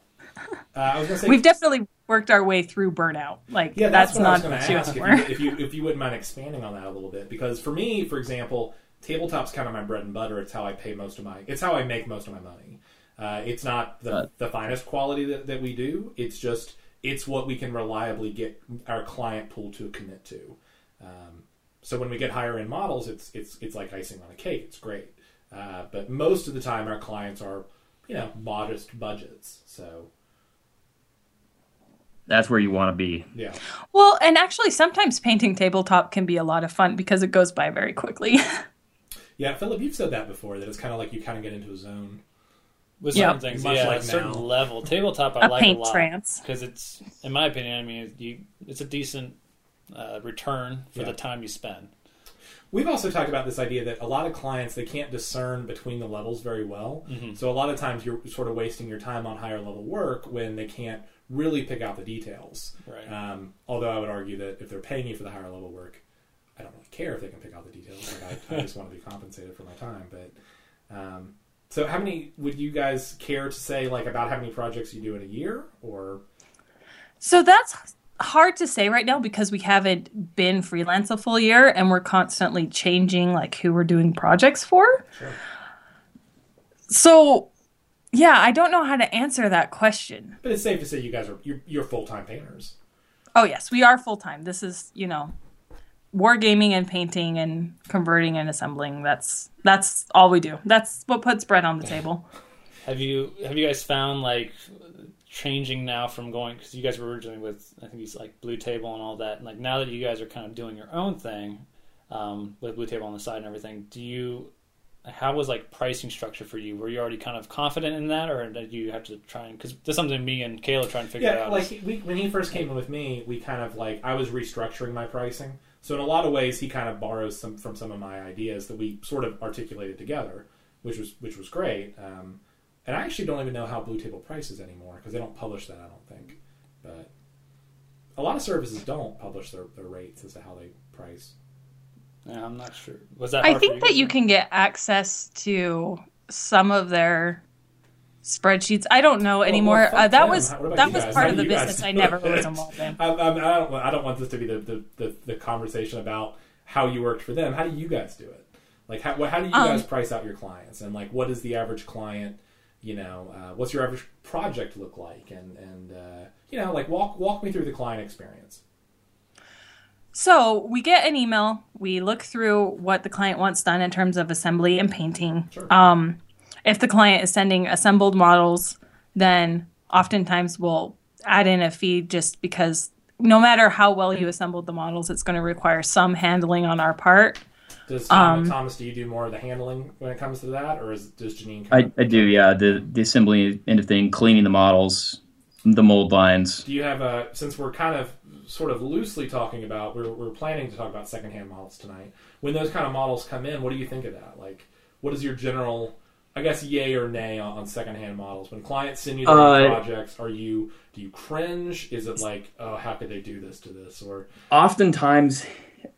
Speaker 1: Uh, I was going to say
Speaker 5: we've definitely worked our way through burnout. Like
Speaker 1: Yeah,
Speaker 5: that's,
Speaker 1: that's, what I was
Speaker 5: not
Speaker 1: going to ask. If you, if you if you wouldn't mind expanding on that a little bit, because for me, for example, tabletop's kind of my bread and butter. It's how I pay most of my. It's how I make most of my money. Uh, it's not the,
Speaker 4: Uh,
Speaker 1: the finest quality that, that we do. It's just it's what we can reliably get our client pool to commit to. Um, so when we get higher end models, it's it's it's like icing on a cake. It's great, uh, but most of the time our clients are you know modest budgets. So
Speaker 4: that's where you want to be.
Speaker 1: yeah.
Speaker 5: Well, and actually, sometimes painting tabletop can be a lot of fun because it goes by very quickly.
Speaker 1: Yeah, Philip, you've said that before. That it's kind of like you kind of get into a zone.
Speaker 2: With
Speaker 5: Yeah.
Speaker 2: certain things,
Speaker 1: Much
Speaker 2: yeah,
Speaker 1: like
Speaker 2: a certain
Speaker 1: now.
Speaker 2: level. Tabletop, I
Speaker 5: A
Speaker 2: like
Speaker 5: paint
Speaker 2: a lot
Speaker 5: trance.
Speaker 2: because it's, in my opinion, I mean, you, it's a decent uh, return for
Speaker 1: Yeah.
Speaker 2: the time you spend.
Speaker 1: We've also talked about this idea that a lot of clients they can't discern between the levels very well. So a lot of times you're sort of wasting your time on higher level work when they can't really pick out the details.
Speaker 2: Right.
Speaker 1: Um, although I would argue that if they're paying you for the higher level work, I don't really care if they can pick out the details. Like I, I just want to be compensated for my time. But um, so, how many would you guys care to say like about how many projects you do in a year? Or
Speaker 5: so that's hard to say right now because we haven't been freelance a full year and we're constantly changing like who we're doing projects for.
Speaker 1: Sure.
Speaker 5: So, yeah, I don't know how to answer that question.
Speaker 1: but it's safe to say you guys are you're, you're full time painters.
Speaker 5: Oh, yes, we are full time. This is, you know, wargaming and painting and converting and assembling. That's that's all we do. That's what puts bread on the table.
Speaker 2: Have you have you guys found like changing now from going because you guys were originally with I think it's like Blue Table and all that. And like now that you guys are kind of doing your own thing um, with Blue Table on the side and everything, do you? How was like pricing structure for you? Were you already kind of confident in that, or did you have to try and because that's something me and Caleb trying to figure
Speaker 1: Yeah,
Speaker 2: out?
Speaker 1: like
Speaker 2: is-
Speaker 1: we, when he first came in with me, we kind of like I was restructuring my pricing. So in a lot of ways, he kind of borrows some from some of my ideas that we sort of articulated together, which was which was great. Um, and I actually don't even know how Blue Table prices anymore because they don't publish that. I don't think, but a lot of services don't publish their, their rates as to how they price.
Speaker 2: yeah, I'm not sure. Was that?
Speaker 5: I
Speaker 2: hard for
Speaker 5: think that you can get access to some of their spreadsheets. I don't know anymore.
Speaker 1: well, fuck
Speaker 5: uh, that was
Speaker 1: How- what about
Speaker 5: that was
Speaker 1: guys?
Speaker 5: part
Speaker 1: How
Speaker 5: of the business I never was involved in.
Speaker 1: I, I, I don't I don't want this to be the, the, the, the conversation about how you worked for them. How do you guys do it? Like how how do you
Speaker 5: Um,
Speaker 1: guys price out your clients and like what is the average client? You know, uh, what's your average project look like? And and uh, you know, like walk walk me through the client experience.
Speaker 5: So we get an email. We look through what the client wants done in terms of assembly and painting.
Speaker 1: Sure.
Speaker 5: Um, if the client is sending assembled models, then oftentimes we'll add in a fee just because no matter how well you assembled the models, it's going to require some handling on our part.
Speaker 1: Does
Speaker 5: Um,
Speaker 1: Thomas, do you do more of the handling when it comes to that, or is does Janine?
Speaker 4: I, I do, yeah. The the assembly end of thing, cleaning the models, the mold lines.
Speaker 1: do you have a since we're kind of sort of loosely talking about we're we're planning to talk about secondhand models tonight. When those kind of models come in, what do you think of that? Like, what is your general, I guess, yay or nay on, on secondhand models? When clients send you their
Speaker 4: Uh,
Speaker 1: projects, are you do you cringe? Is it like, oh, how could they do this to this? Or
Speaker 4: Oftentimes,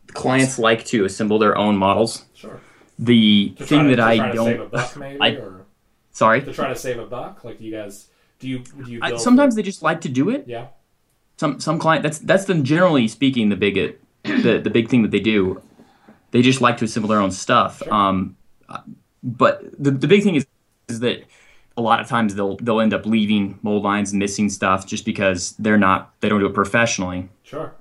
Speaker 4: clients like to assemble their own models.
Speaker 1: sure,
Speaker 4: The
Speaker 1: to
Speaker 4: thing
Speaker 1: to,
Speaker 4: that I
Speaker 1: try to save a
Speaker 4: don't,
Speaker 1: buck maybe,
Speaker 4: I-
Speaker 1: or
Speaker 4: sorry,
Speaker 1: to try to save a buck. Like, do you guys do you do you
Speaker 4: I, sometimes they just like to do it.
Speaker 1: yeah
Speaker 4: Some some client that's that's the generally speaking the big the the big thing that they do. They just like to assemble their own stuff.
Speaker 1: Sure.
Speaker 4: Um, but the the big thing is is that a lot of times they'll they'll end up leaving mold lines missing stuff just because they're not they don't do it professionally.
Speaker 1: sure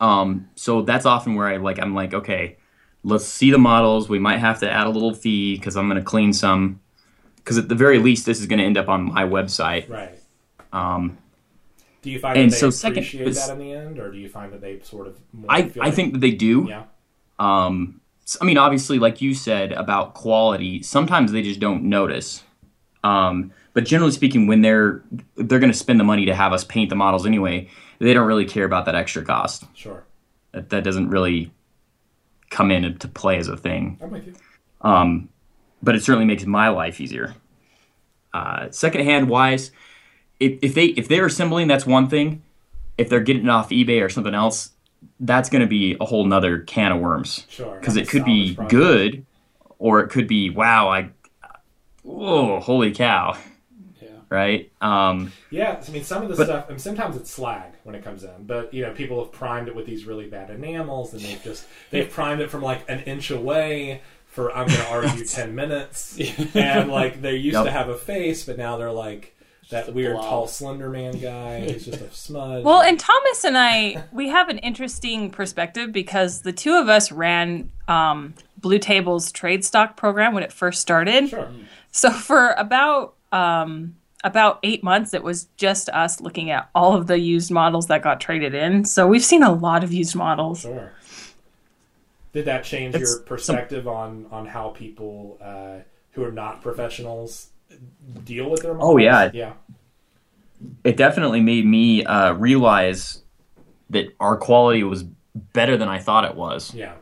Speaker 4: Um, so that's often where I like I'm like, okay, let's see the models. We might have to add a little fee because I'm going to clean some. Because at the very least, this is going to end up on my website.
Speaker 1: right.
Speaker 4: Um,
Speaker 1: Do you find
Speaker 4: And
Speaker 1: that they
Speaker 4: so
Speaker 1: appreciate
Speaker 4: is-
Speaker 1: that in the end, or do you find that they sort of more
Speaker 4: I I think that they do.
Speaker 1: yeah
Speaker 4: Um, I mean, obviously, like you said about quality, sometimes they just don't notice. Um, but generally speaking, when they're they're going to spend the money to have us paint the models anyway, they don't really care about that extra cost.
Speaker 1: sure
Speaker 4: That that doesn't really come into play as a thing.
Speaker 1: I'm with you
Speaker 4: um, but it certainly makes my life easier. Uh, secondhand wise, if, if they if they're assembling, that's one thing. If they're getting it off eBay or something else, that's going to be a whole nother can of worms
Speaker 1: sure
Speaker 4: because it could be
Speaker 1: project.
Speaker 4: good, or it could be wow, I, whoa, holy cow,
Speaker 2: Yeah.
Speaker 4: right? Um,
Speaker 1: Yeah, I mean, some of the
Speaker 4: But-
Speaker 1: stuff, and sometimes it's slag when it comes in, but you know, people have primed it with these really bad enamels, and they've just they've primed it from like an inch away for I'm going to argue ten minutes, and like they used
Speaker 4: Yep.
Speaker 1: to have a face, but now they're like that weird
Speaker 2: blob.
Speaker 1: tall slender man guy. He's just a smudge.
Speaker 5: Well, and Thomas and I, we have an interesting perspective because the two of us ran um, Blue Table's trade stock program when it first started.
Speaker 1: sure,
Speaker 5: So for about um, about eight months, it was just us looking at all of the used models that got traded in. So we've seen a lot of used models.
Speaker 1: sure. Did that change
Speaker 4: It's
Speaker 1: your
Speaker 4: some-
Speaker 1: perspective on on how people uh, who are not professionals deal with their
Speaker 4: Oh, yeah.
Speaker 1: yeah,
Speaker 4: it definitely made me uh, realize that our quality was better than I thought it was.
Speaker 1: yeah,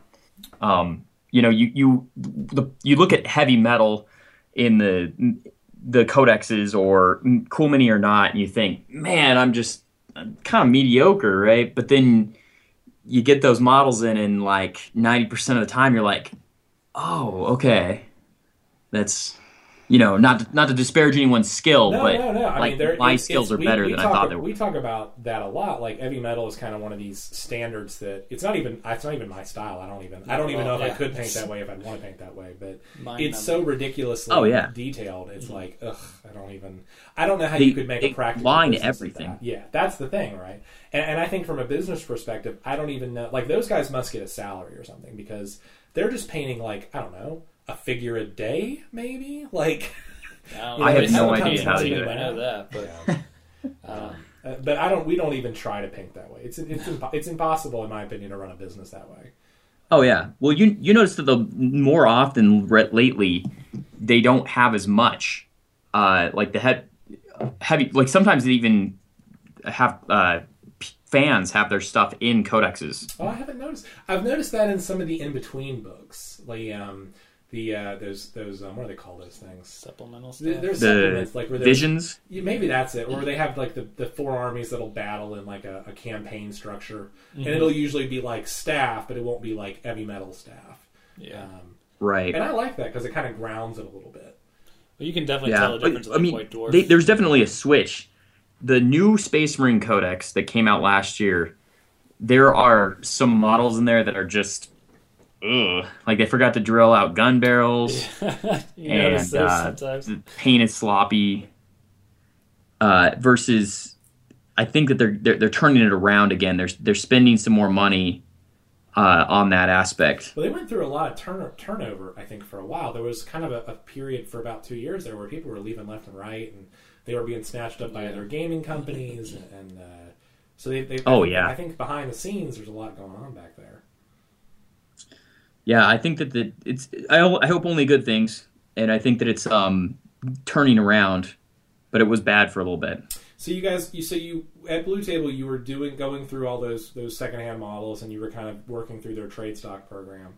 Speaker 4: um, you know, you you the, you look at heavy metal in the the codexes or cool mini or not, and you think, man, I'm just kind of mediocre, right? But then you get those models in, and like ninety percent of the time, you're like, oh, okay, that's you know, not to, not to disparage anyone's skill,
Speaker 1: No,
Speaker 4: but
Speaker 1: no, no. I
Speaker 4: like
Speaker 1: mean,
Speaker 4: my
Speaker 1: it's-
Speaker 4: skills
Speaker 1: it's-
Speaker 4: are better
Speaker 1: we, we
Speaker 4: than
Speaker 1: talk,
Speaker 4: I thought they were.
Speaker 1: We talk about that a lot. Like heavy metal is kind of one of these standards that it's not even. It's not even my style. I don't even. I don't even know if I could paint that way if I'd want to paint that way. But
Speaker 2: Mind
Speaker 1: it's
Speaker 2: numbing.
Speaker 1: so ridiculously
Speaker 4: Oh, yeah.
Speaker 1: detailed. It's mm-hmm. like, ugh, I don't even. I don't know how
Speaker 4: They-
Speaker 1: you could make
Speaker 4: they
Speaker 1: a practical
Speaker 4: line everything.
Speaker 1: that. Yeah, that's the thing, right? And, and I think from a business perspective, I don't even know. Like those guys must get a salary or something because they're just painting like I don't know a figure a day, maybe like.
Speaker 2: I,
Speaker 1: I have no
Speaker 4: idea how they do
Speaker 2: I know that, but um,
Speaker 1: Uh, but I don't. We don't even try to paint that way. It's it's impo- it's impossible, in my opinion, to run a business that way.
Speaker 4: Oh yeah. Well, you you notice that the more often re- lately, they don't have as much. Uh, like the head heavy. Like sometimes they even have uh, p- fans have their stuff in codexes.
Speaker 1: Oh, I haven't noticed. I've noticed that in some of the in between books, like um, the uh, those those um, what do they call those things?
Speaker 2: supplemental
Speaker 1: There-
Speaker 2: stuff.
Speaker 1: There's
Speaker 4: The
Speaker 1: supplements like where
Speaker 4: visions.
Speaker 1: Yeah, maybe that's it. Or they have like the, the four armies that'll battle in like a, a campaign structure, and it'll usually be like staff, but it won't be like heavy metal staff.
Speaker 2: yeah,
Speaker 1: Um,
Speaker 4: Right.
Speaker 1: and I like that because it kind of grounds it a little bit.
Speaker 2: but you can definitely
Speaker 4: Yeah.
Speaker 2: tell the
Speaker 4: But,
Speaker 2: difference.
Speaker 4: I mean,
Speaker 2: White Dwarf.
Speaker 4: they, there's definitely a switch. The new Space Marine Codex that came out last year, there are some models in there that are just. Ugh. Like they forgot to drill out gun barrels. and
Speaker 2: those
Speaker 4: uh,
Speaker 2: sometimes.
Speaker 4: the paint is sloppy. Uh, versus, I think that they're, they're they're turning it around again. They're they're spending some more money uh, on that aspect.
Speaker 1: Well, they went through a lot of turn- turnover, I think, for a while. There was kind of a, a period for about two years there where people were leaving left and right, and they were being snatched up by other gaming companies, and, and uh, so they. they
Speaker 4: Oh,
Speaker 1: I think-
Speaker 4: yeah.
Speaker 1: I think behind the scenes, there's a lot going on back there.
Speaker 4: Yeah, I think that the it's I, I hope only good things, and I think that it's um turning around, but it was bad for a little bit.
Speaker 1: So you guys, you so you at Blue Table, you were doing going through all those those secondhand models, and you were kind of working through their trade stock program.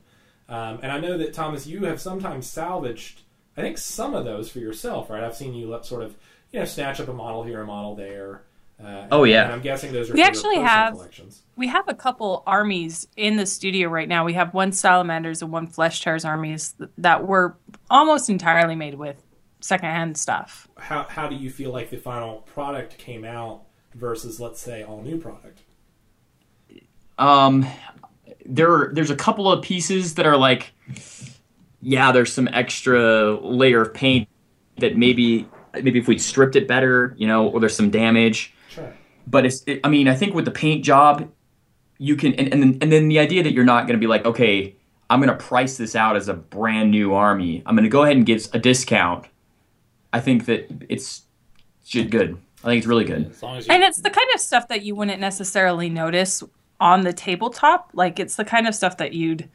Speaker 1: Um, and I know that Thomas, you have sometimes salvaged, I think, some of those for yourself, right? I've seen you sort of you know snatch up a model here, a model there. Uh,
Speaker 4: Oh, yeah.
Speaker 1: and I'm guessing those are
Speaker 5: We actually have-
Speaker 1: collections.
Speaker 5: We have a couple armies in the studio right now. We have one salamanders and one Flesh Tearers armies that were almost entirely made with secondhand stuff.
Speaker 1: How how do you feel like the final product came out versus, let's say, all new product?
Speaker 4: Um, there there's a couple of pieces that are like, yeah, there's some extra layer of paint that maybe maybe if we'd stripped it better, you know, or there's some damage.
Speaker 1: Sure.
Speaker 4: but it's it, i mean i think with the paint job you can and, and, then, and then the idea that you're not going to be like okay i'm going to price this out as a brand new army i'm going to go ahead and give a discount i think that it's good i think it's really good
Speaker 2: As long as you,
Speaker 5: And it's the kind of stuff that you wouldn't necessarily notice on the tabletop. Like it's the kind of stuff that you'd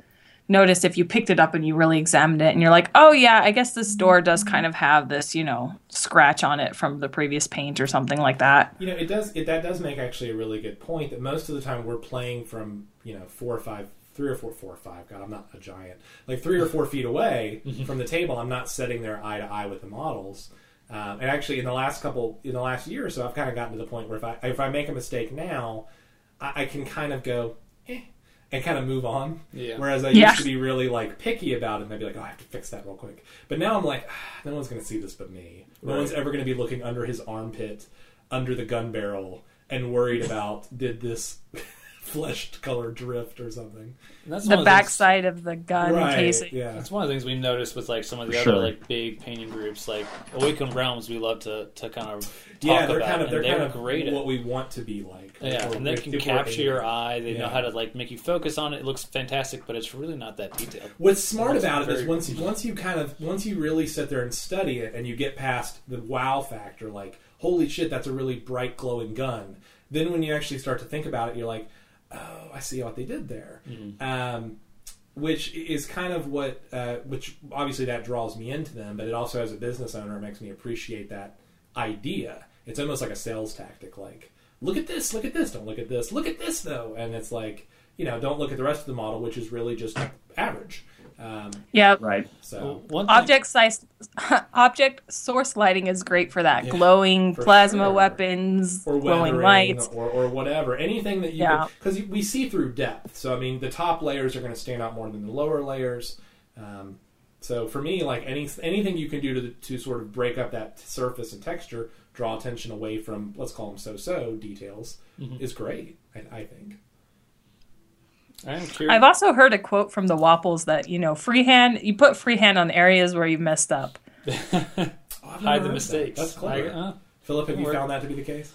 Speaker 5: notice if you picked it up and you really examined it and you're like, "Oh yeah, I guess this door does kind of have this, you know, scratch on it from the previous paint or something like that."
Speaker 1: You know, it does. It, that does make actually a really good point. That most of the time we're playing from you know four or five, three or four, four or five. God, I'm not a giant. Like three or four feet away from the table. I'm not sitting there eye to eye with the models. Um, and actually, in the last couple, in the last year or so, I've kind of gotten to the point where if I if I make a mistake now, I, I can kind of go, eh, and kind of move on.
Speaker 2: Yeah.
Speaker 1: Whereas I
Speaker 5: Yeah.
Speaker 1: used to be really like picky about it, and I'd be like, oh, I have to fix that real quick. But now I'm like, ah, no one's going to see this but me. No one's ever going to be looking under his armpit, under the gun barrel, and worried about did this flesh color drift or something.
Speaker 2: and that's
Speaker 5: The
Speaker 2: one of things-
Speaker 5: backside of the gun casing.
Speaker 1: Yeah.
Speaker 2: That's one of the things we noticed with like some of the
Speaker 4: Sure.
Speaker 2: other like big painting groups, like Awakened Realms. We love to, to kind of talk
Speaker 1: Yeah, they're
Speaker 2: about,
Speaker 1: kind of
Speaker 2: and
Speaker 1: they're
Speaker 2: they're
Speaker 1: kind of
Speaker 2: great at
Speaker 1: what we want to be like.
Speaker 2: Yeah, and they can capture your eye. They know how to like make you focus on it. It looks fantastic, but it's really not that detailed.
Speaker 1: What's smart
Speaker 2: That's
Speaker 1: about it is once you, once you kind of once you really sit there and study it and you get past the wow factor, like holy shit, that's a really bright glowing gun. Then when you actually start to think about it, you're like, oh, I see what they did there. Um, which is kind of what, uh, which obviously that draws me into them, but it also as a business owner makes me appreciate that idea. It's almost like a sales tactic, like look at this, look at this, don't look at this, look at this though, and it's like you know don't look at the rest of the model, which is really just average. Um,
Speaker 5: Yep.
Speaker 4: right
Speaker 1: so
Speaker 2: One thing,
Speaker 5: Object size, object source lighting is great for that.
Speaker 1: Yeah,
Speaker 5: glowing
Speaker 1: for
Speaker 5: plasma
Speaker 1: sure.
Speaker 5: weapons,
Speaker 1: or
Speaker 5: glowing
Speaker 1: weathering
Speaker 5: lights.
Speaker 1: or, or whatever, anything that you
Speaker 5: Yeah.
Speaker 1: because we see through depth. So I mean, the top layers are going to stand out more than the lower layers. Um, so for me, like any anything you can do to to sort of break up that surface and texture, draw attention away from let's call them so-so details,
Speaker 2: Mm-hmm.
Speaker 1: is great. I, I think.
Speaker 2: I'm curious.
Speaker 5: I've also heard a quote from the Wappels that you know freehand. You put freehand on areas where you've messed up.
Speaker 1: Oh,
Speaker 2: hide
Speaker 1: heard
Speaker 2: the
Speaker 1: that.
Speaker 2: mistakes.
Speaker 1: That's clever.
Speaker 2: I- uh,
Speaker 1: Philip, have you
Speaker 2: Or-
Speaker 1: found that to be the case?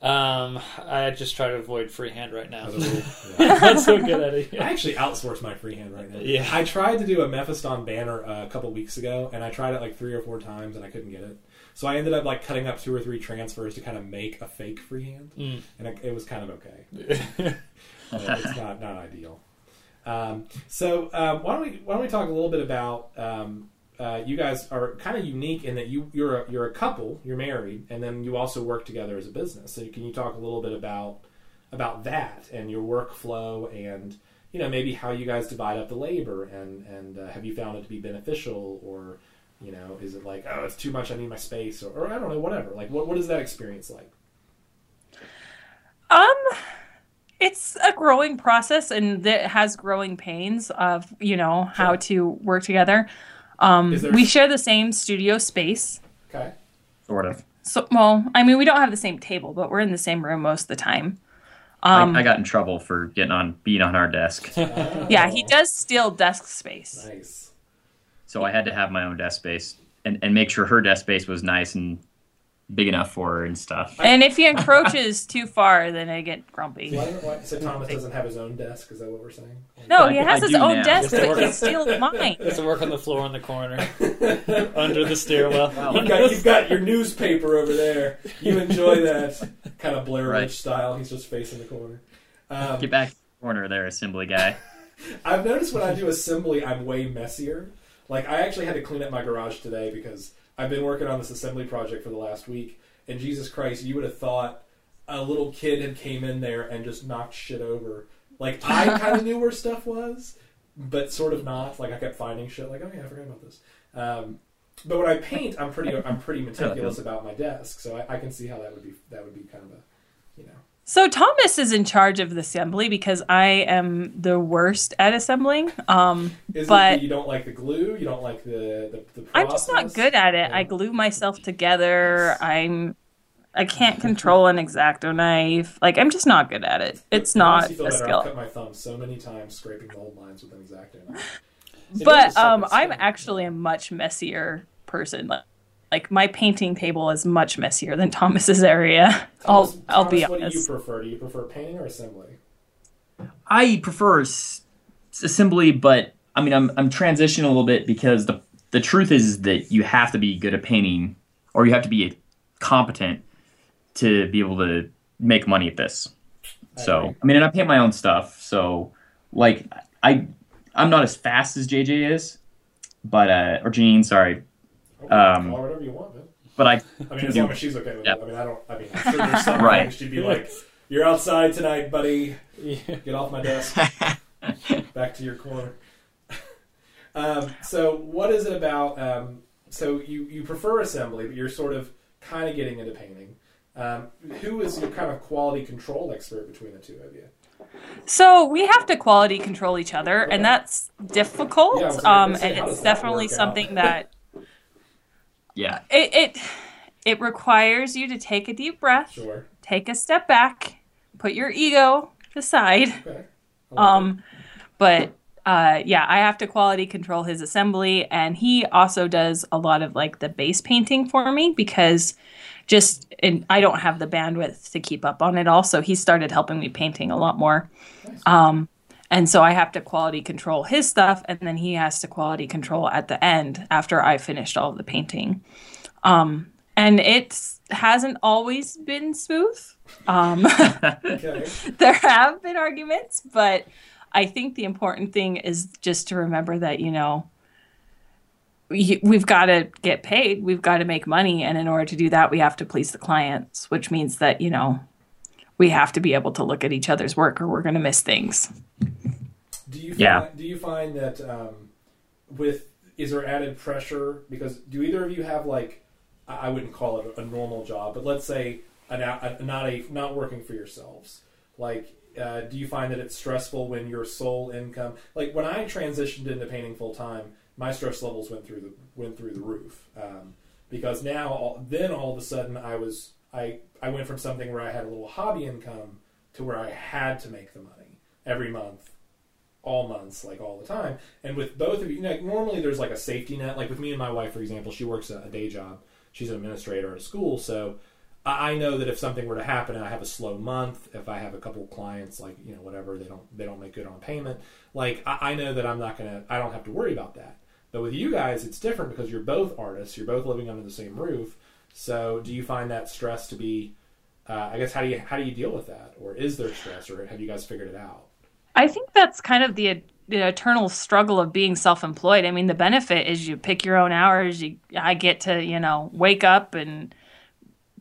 Speaker 2: um, I just try to avoid freehand right now.
Speaker 1: As a rule? Yeah.
Speaker 2: I'm so good at it.
Speaker 1: I actually outsource my freehand right now.
Speaker 2: Yeah.
Speaker 1: I tried to do a Mephiston banner uh, a couple weeks ago, and I tried it like three or four times, and I couldn't get it. So I ended up like cutting up two or three transfers to kind of make a fake freehand,
Speaker 2: Mm.
Speaker 1: and it, it was kind of okay. But it's not not ideal. Um, so um, why don't we why don't we talk a little bit about um, uh, you guys are kind of unique in that you you're a, you're a couple, you're married, and then you also work together as a business. So can you talk a little bit about about that and your workflow and you know maybe how you guys divide up the labor and and uh, have you found it to be beneficial or you know is it like oh it's too much I need my space or, or I don't know whatever like what what is that experience like?
Speaker 5: Um, it's a growing process, and it has growing pains of you know how
Speaker 1: Sure.
Speaker 5: to work together. Um,
Speaker 1: there-
Speaker 5: we share the same studio space.
Speaker 1: Okay.
Speaker 4: sort of
Speaker 5: So, well, I mean, we don't have the same table, but we're in the same room most of the time. Um,
Speaker 4: I, I got in trouble for getting on being on our desk
Speaker 5: yeah, he does steal desk space.
Speaker 1: Nice.
Speaker 4: so i had to have my own desk space and, and make sure her desk space was nice and big enough for her and stuff.
Speaker 5: And if he encroaches too far, then I get grumpy.
Speaker 1: Why, why, so Thomas doesn't have his own desk? Is that what we're saying?
Speaker 5: No,
Speaker 4: I-
Speaker 5: he has
Speaker 4: I
Speaker 5: his
Speaker 4: do
Speaker 5: own
Speaker 4: now.
Speaker 5: desk, but
Speaker 2: work-
Speaker 5: he steals mine.
Speaker 2: Has to work on the floor in the corner, under the stairwell.
Speaker 1: You've got, you've got your newspaper over there. You enjoy that kind of Blair Witch
Speaker 4: Right.
Speaker 1: style. He's just facing the corner. Um,
Speaker 4: Get back to the corner there, assembly guy.
Speaker 1: I've noticed when I do assembly, I'm way messier. Like I actually had to clean up my garage today because I've been working on this assembly project for the last week. And Jesus Christ, you would have thought a little kid had came in there and just knocked shit over. Like I kind of knew where stuff was, but sort of not. Like I kept finding shit. Like oh yeah, I forgot about this. Um, but when I paint, I'm pretty I'm pretty meticulous about my desk, so I, I can see how that would be that would be kind of a
Speaker 5: So Thomas is in charge of the assembly because I am the worst at assembling. Um,
Speaker 1: Is it
Speaker 5: but
Speaker 1: that you don't like the glue? You don't like the the, the process?
Speaker 5: I'm just not good at it.
Speaker 1: Yeah.
Speaker 5: I glue myself together. I'm I can't control an exacto knife. Like I'm just not good at it. It's
Speaker 1: It
Speaker 5: not a
Speaker 1: better. I've cut my thumb so many times scraping mold lines with an exacto knife. It
Speaker 5: But um, I'm actually a much messier person. Like, like my painting table is much messier than Thomas's area. I'll
Speaker 1: Thomas-
Speaker 5: I'll be
Speaker 1: Thomas, What do you prefer? Do you prefer painting or assembly?
Speaker 4: I prefer s- assembly, but I mean, I'm I'm transitioning a little bit because the the truth is that you have to be good at painting, or you have to be competent to be able to make money at this.
Speaker 1: I
Speaker 4: So
Speaker 1: agree.
Speaker 4: I mean, and I paint my own stuff. So like I I'm not as fast as JJ is, but uh, or Janine, sorry, Um,
Speaker 1: call her whatever you want, man.
Speaker 4: but I
Speaker 1: I mean, as long as she's okay with
Speaker 4: Yeah.
Speaker 1: it. I mean, I don't. I mean, I'm sure there's some
Speaker 4: Right.
Speaker 1: she'd be like, "You're outside tonight, buddy. Get off my desk. Back to your corner." um, so, what is it about? Um, so, you you prefer assembly, but you're sort of kind of getting into painting. Um, who is your kind of quality control expert between the two of you?
Speaker 5: So we have to quality control each other, and that's difficult.
Speaker 1: Yeah,
Speaker 5: um, and it's definitely
Speaker 1: work out?
Speaker 5: something that
Speaker 4: yeah
Speaker 5: it, it it requires you to take a deep breath,
Speaker 1: Sure.
Speaker 5: take a step back, put your ego aside.
Speaker 1: Okay. I like
Speaker 5: Um, but uh, yeah, I have to quality control his assembly, and he also does a lot of like the base painting for me because just and I don't have the bandwidth to keep up on it all. So he started helping me painting a lot more. Um, and so I have to quality control his stuff, and then he has to quality control at the end after I finished all the painting. Um, and it hasn't always been smooth. Um.
Speaker 1: Okay.
Speaker 5: there have been arguments, but I think the important thing is just to remember that, you know, we- we've got to get paid, we've got to make money, and in order to do that, we have to please the clients, which means that, you know, we have to be able to look at each other's work or we're going to miss things.
Speaker 1: Do you
Speaker 4: Yeah.
Speaker 1: find, do you find that um, with is there added pressure because do either of you have like I I wouldn't call it a normal job, but let's say an, a, not a not working for yourselves. Like, uh, do you find that it's stressful when your sole income? Like when I transitioned into painting full time, my stress levels went through the went through the roof um, because now all, then all of a sudden I was I I went from something where I had a little hobby income to where I had to make the money every month all months, like all the time. And with both of you, know, normally there's like a safety net. Like with me and my wife, for example, she works a, a day job. She's an administrator at a school, so I, I know that if something were to happen, and I have a slow month. If I have a couple clients, like you know, whatever they don't they don't make good on payment, like I, I know that I'm not gonna I don't have to worry about that. But with you guys, it's different because you're both artists. You're both living under the same roof. So do you find that stress to be? Uh, I guess how do you how do you deal with that, or is there stress, or have you guys figured it out?
Speaker 5: I think that's kind of the, the eternal struggle of being self-employed. I mean, the benefit is you pick your own hours. You, I get to, you know, wake up and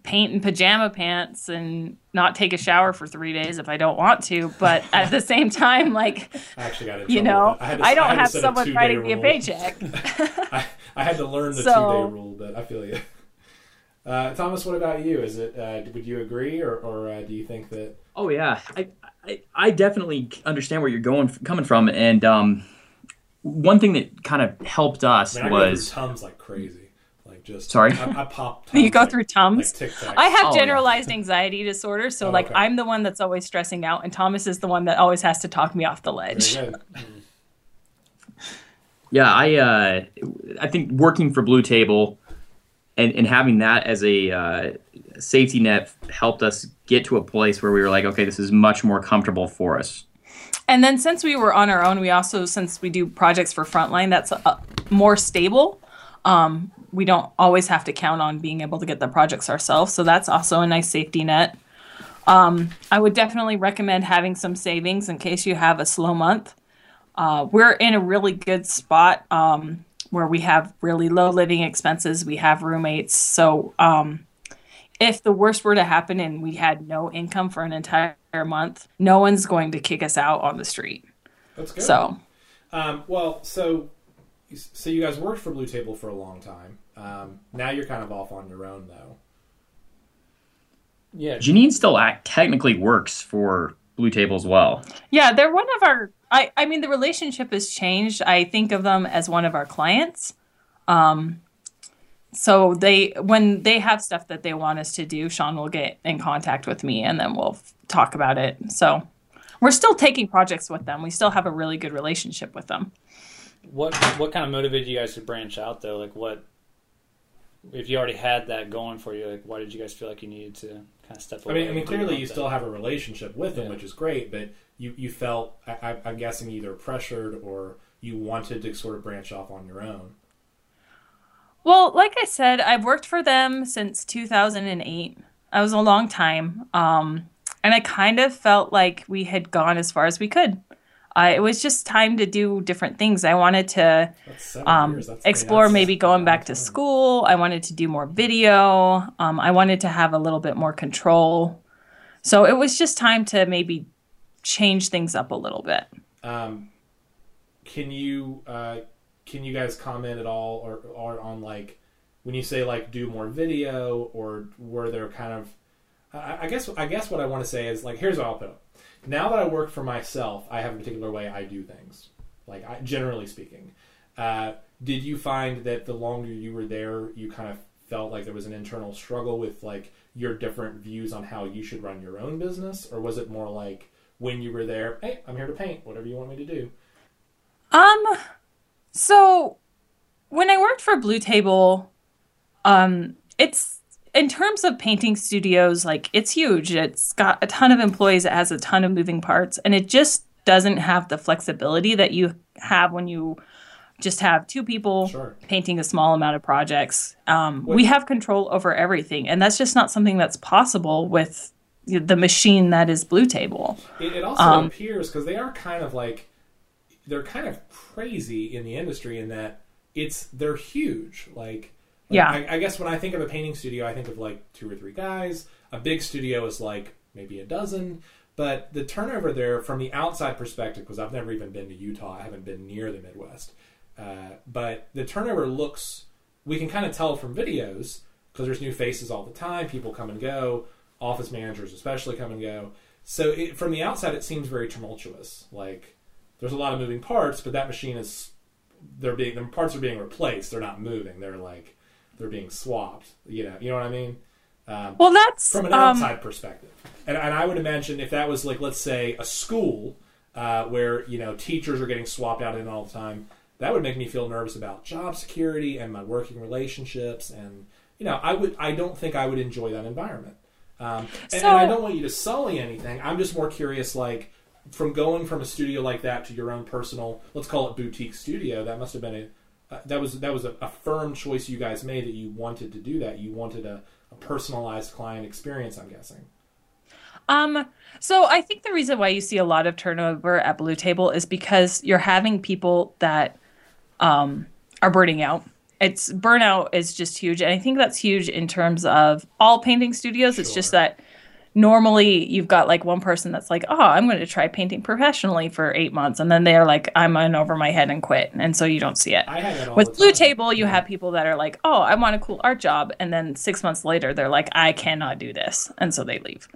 Speaker 5: paint in pajama pants and not take a shower for three days if I don't want to. But at the same time, like,
Speaker 1: I actually got in
Speaker 5: you know,
Speaker 1: with that. had to-
Speaker 5: I don't
Speaker 1: had
Speaker 5: have
Speaker 1: set
Speaker 5: someone
Speaker 1: two-day
Speaker 5: writing me a paycheck.
Speaker 1: I, I had to learn the
Speaker 5: So-
Speaker 1: two day rule, but I feel you. Uh, Thomas, what about you? Is it uh, would you agree, or, or uh, do you think that?
Speaker 4: Oh yeah, I, I I definitely understand where you're going coming from, and um, one thing that kind of helped us
Speaker 1: I mean, I
Speaker 4: was
Speaker 1: tums like crazy, like just
Speaker 4: Sorry?
Speaker 1: I, I pop.
Speaker 5: you go
Speaker 1: like-
Speaker 5: through tums.
Speaker 1: Like
Speaker 5: I have
Speaker 4: Oh, yeah.
Speaker 5: generalized anxiety disorder, so
Speaker 1: Oh,
Speaker 5: like
Speaker 1: okay.
Speaker 5: I'm the one that's always stressing out, and Thomas is the one that always has to talk me off the ledge.
Speaker 4: Yeah I uh, I think working for Blue Table and, and having that as a uh, safety net helped us get to a place where we were like, okay, this is much more comfortable for us.
Speaker 5: And then since we were on our own, we also since we do projects for Frontline, that's uh, more stable. Um, we don't always have to count on being able to get the projects ourselves, so that's also a nice safety net. Um, I would definitely recommend having some savings in case you have a slow month. Uh, we're in a really good spot um, where we have really low living expenses. We have roommates, so um, if the worst were to happen and we had no income for an entire month, no one's going to kick us out on the street.
Speaker 1: That's good.
Speaker 5: So,
Speaker 1: Um, well, so so you guys worked for Blue Table for a long time. Um, now you're kind of off on your own, though.
Speaker 2: Yeah,
Speaker 4: Janine still act, technically works for Blue Table as well.
Speaker 5: yeah, they're one of our. I, I mean, the relationship has changed. I think of them as one of our clients. Um, so they, when they have stuff that they want us to do, Sean will get in contact with me, and then we'll f- talk about it. So we're still taking projects with them. We still have a really good relationship with them.
Speaker 2: What what kind of motivated you guys to branch out though? Like what if you already had that going for you? Like why did you guys feel like you needed to kind of step
Speaker 1: I
Speaker 2: away?
Speaker 1: mean, I mean, clearly you
Speaker 2: own
Speaker 1: still have a relationship with them,
Speaker 2: Yeah.
Speaker 1: which is great. But you you felt, I, I, I'm guessing, either pressured or you wanted to sort of branch off on your own.
Speaker 5: Well, like I said, I've worked for them since 2008. That was a long time. Um, and I kind of felt like we had gone as far as we could. Uh, it was just time to do different things. I wanted to um,
Speaker 1: years. That's, I mean,
Speaker 5: explore maybe going back to school. I wanted to do more video. Um, I wanted to have a little bit more control. So it was just time to maybe change things up a little bit.
Speaker 1: Um, can you uh, can you guys comment at all or, or on like when you say like do more video or were there kind of I, I guess I guess what I want to say is like here's what I'll put. it. Now that I work for myself, I have a particular way I do things. Like I, generally speaking, uh, did you find that the longer you were there, you kind of felt like there was an internal struggle with like your different views on how you should run your own business, or was it more like when you were there, hey, I'm here to paint, whatever you want me to do?
Speaker 5: Um, so when I worked for Blue Table, um, it's in terms of painting studios, like it's huge. It's got a ton of employees. It has a ton of moving parts, and it just doesn't have the flexibility that you have when you just have two people
Speaker 1: Sure.
Speaker 5: painting a small amount of projects. Um, we have control over everything, and that's just not something that's possible with the machine that is Blue Table.
Speaker 1: It, it also
Speaker 5: Um,
Speaker 1: appears because they are kind of like they're kind of crazy in the industry in that it's they're huge. Like,
Speaker 5: Yeah.
Speaker 1: I, I guess when I think of a painting studio, I think of like two or three guys. A big studio is like maybe a dozen. But the turnover there, from the outside perspective, because I've never even been to Utah, I haven't been near the Midwest. Uh, but the turnover looks, we can kind of tell from videos because there's new faces all the time. People come and go. Office managers, especially, come and go. So it, from the outside, it seems very tumultuous. Like there's a lot of moving parts, but that machine is they're being the parts are being replaced. They're not moving. They're like they're being swapped. You know, you know what I mean? Um,
Speaker 5: Well, that's
Speaker 1: from an
Speaker 5: um,
Speaker 1: outside perspective. And, and I would imagine if that was like, let's say, a school uh, where you know teachers are getting swapped out in all the time, that would make me feel nervous about job security and my working relationships. And you know, I would, I don't think I would enjoy that environment. Um, and,
Speaker 5: So-
Speaker 1: and I don't want you to sully anything. I'm just more curious, like from going from a studio like that to your own personal, let's call it boutique studio. That must have been a uh, that was that was a, a firm choice you guys made that you wanted to do that. You wanted a, a personalized client experience. I'm guessing.
Speaker 5: Um, so I think the reason why you see a lot of turnover at Blue Table is because you're having people that um, are burning out. It's burnout is just huge, and I think that's huge in terms of all painting studios. It's just that normally you've got like one person that's like, "Oh, I'm going to try painting professionally for eight months," and then they're like, "I'm in over my head and quit," and so you don't see it.
Speaker 1: I had that all
Speaker 5: With Blue
Speaker 1: time.
Speaker 5: Table, you have people that are like, "Oh, I want a cool art job," and then six months later, they're like, "I cannot do this," and so they leave.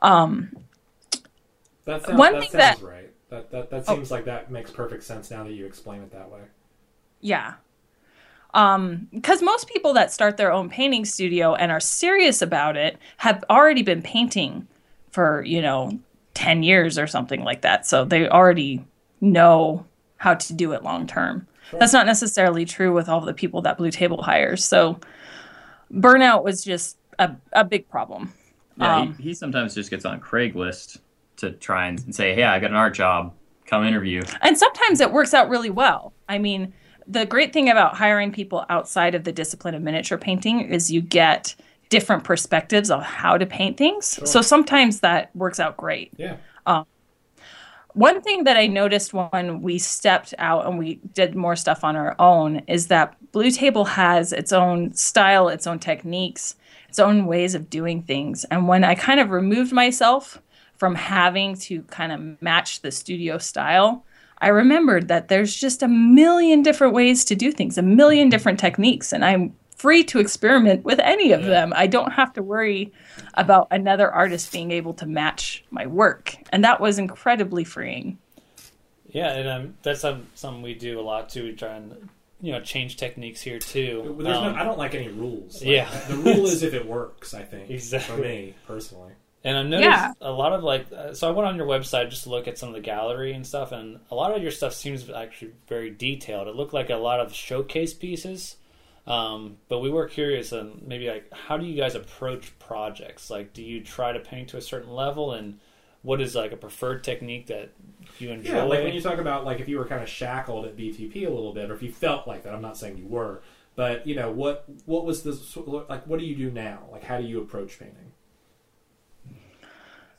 Speaker 1: Um, That sounds,
Speaker 5: One
Speaker 1: that
Speaker 5: thing
Speaker 1: sounds
Speaker 5: that- Oh.
Speaker 1: right. That that that seems like that makes perfect sense now that you explain it that way.
Speaker 5: Yeah. Um, because most people that start their own painting studio and are serious about it have already been painting for, you know, 10 years or something like that. So they already know how to do it long term. That's not necessarily true with all the people that Blue Table hires. So burnout was just a, a big problem.
Speaker 4: Yeah,
Speaker 5: Um,
Speaker 4: he, he sometimes just gets on Craigslist to try and say, "Hey, I got an art job. Come interview."
Speaker 5: And sometimes it works out really well. I mean, the great thing about hiring people outside of the discipline of miniature painting is you get different perspectives on how to paint things. So sometimes that works out great.
Speaker 1: Yeah.
Speaker 5: Um, one thing that I noticed when we stepped out and we did more stuff on our own is that Blue Table has its own style, its own techniques, its own ways of doing things. And when I kind of removed myself from having to kind of match the studio style, I remembered that there's just a million different ways to do things, a million different techniques, and I'm free to experiment with any of them. I don't have to worry about another artist being able to match my work. And that was incredibly freeing.
Speaker 2: Yeah, and um, that's um, something we do a lot too. We try and you know change techniques here too.
Speaker 1: There's
Speaker 2: Um,
Speaker 1: no, I don't like any rules. Like,
Speaker 2: Yeah.
Speaker 1: the rule is if it works. I think
Speaker 2: Exactly.
Speaker 1: for me personally.
Speaker 2: And I've noticed
Speaker 5: Yeah.
Speaker 2: a lot of like, uh, so I went on your website just to look at some of the gallery and stuff, and a lot of your stuff seems actually very detailed. It looked like a lot of showcase pieces, um, but we were curious and maybe like how do you guys approach projects? Like, do you try to paint to a certain level, and what is like a preferred technique that you enjoy?
Speaker 1: Yeah, like when you talk about like if you were kind of shackled at BTP a little bit, or if you felt like that. I'm not saying you were, but you know what what was the like? What do you do now? Like how do you approach painting?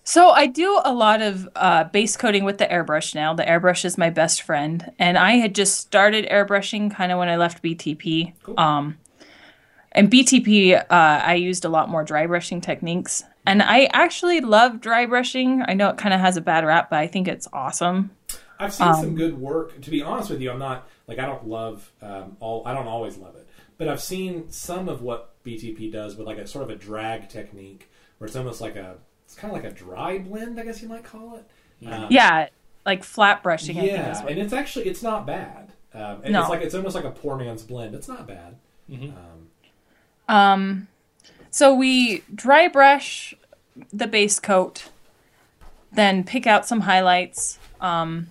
Speaker 5: So I do a lot of uh, base coating with the airbrush now. The airbrush is my best friend, and I had just started airbrushing kind of when I left BTP.
Speaker 1: Cool.
Speaker 5: Um, and BTP, uh, I used a lot more dry brushing techniques, and I actually love dry brushing. I know it kind of has a bad rap, but I think it's awesome.
Speaker 1: I've seen
Speaker 5: Um,
Speaker 1: some good work. To be honest with you, I'm not like I don't love um, all. I don't always love it, but I've seen some of what BTP does with like a sort of a drag technique, where it's almost like a it's kind of like a dry blend, I guess you might call it. Um,
Speaker 5: Yeah, like flat brushing. I think
Speaker 1: yeah, and it's actually it's not bad. Um, and
Speaker 5: No.
Speaker 1: It's like it's almost like a poor man's blend. It's not bad.
Speaker 2: Mhm.
Speaker 1: Um,
Speaker 5: Um, so we dry brush the base coat, then pick out some highlights. Um,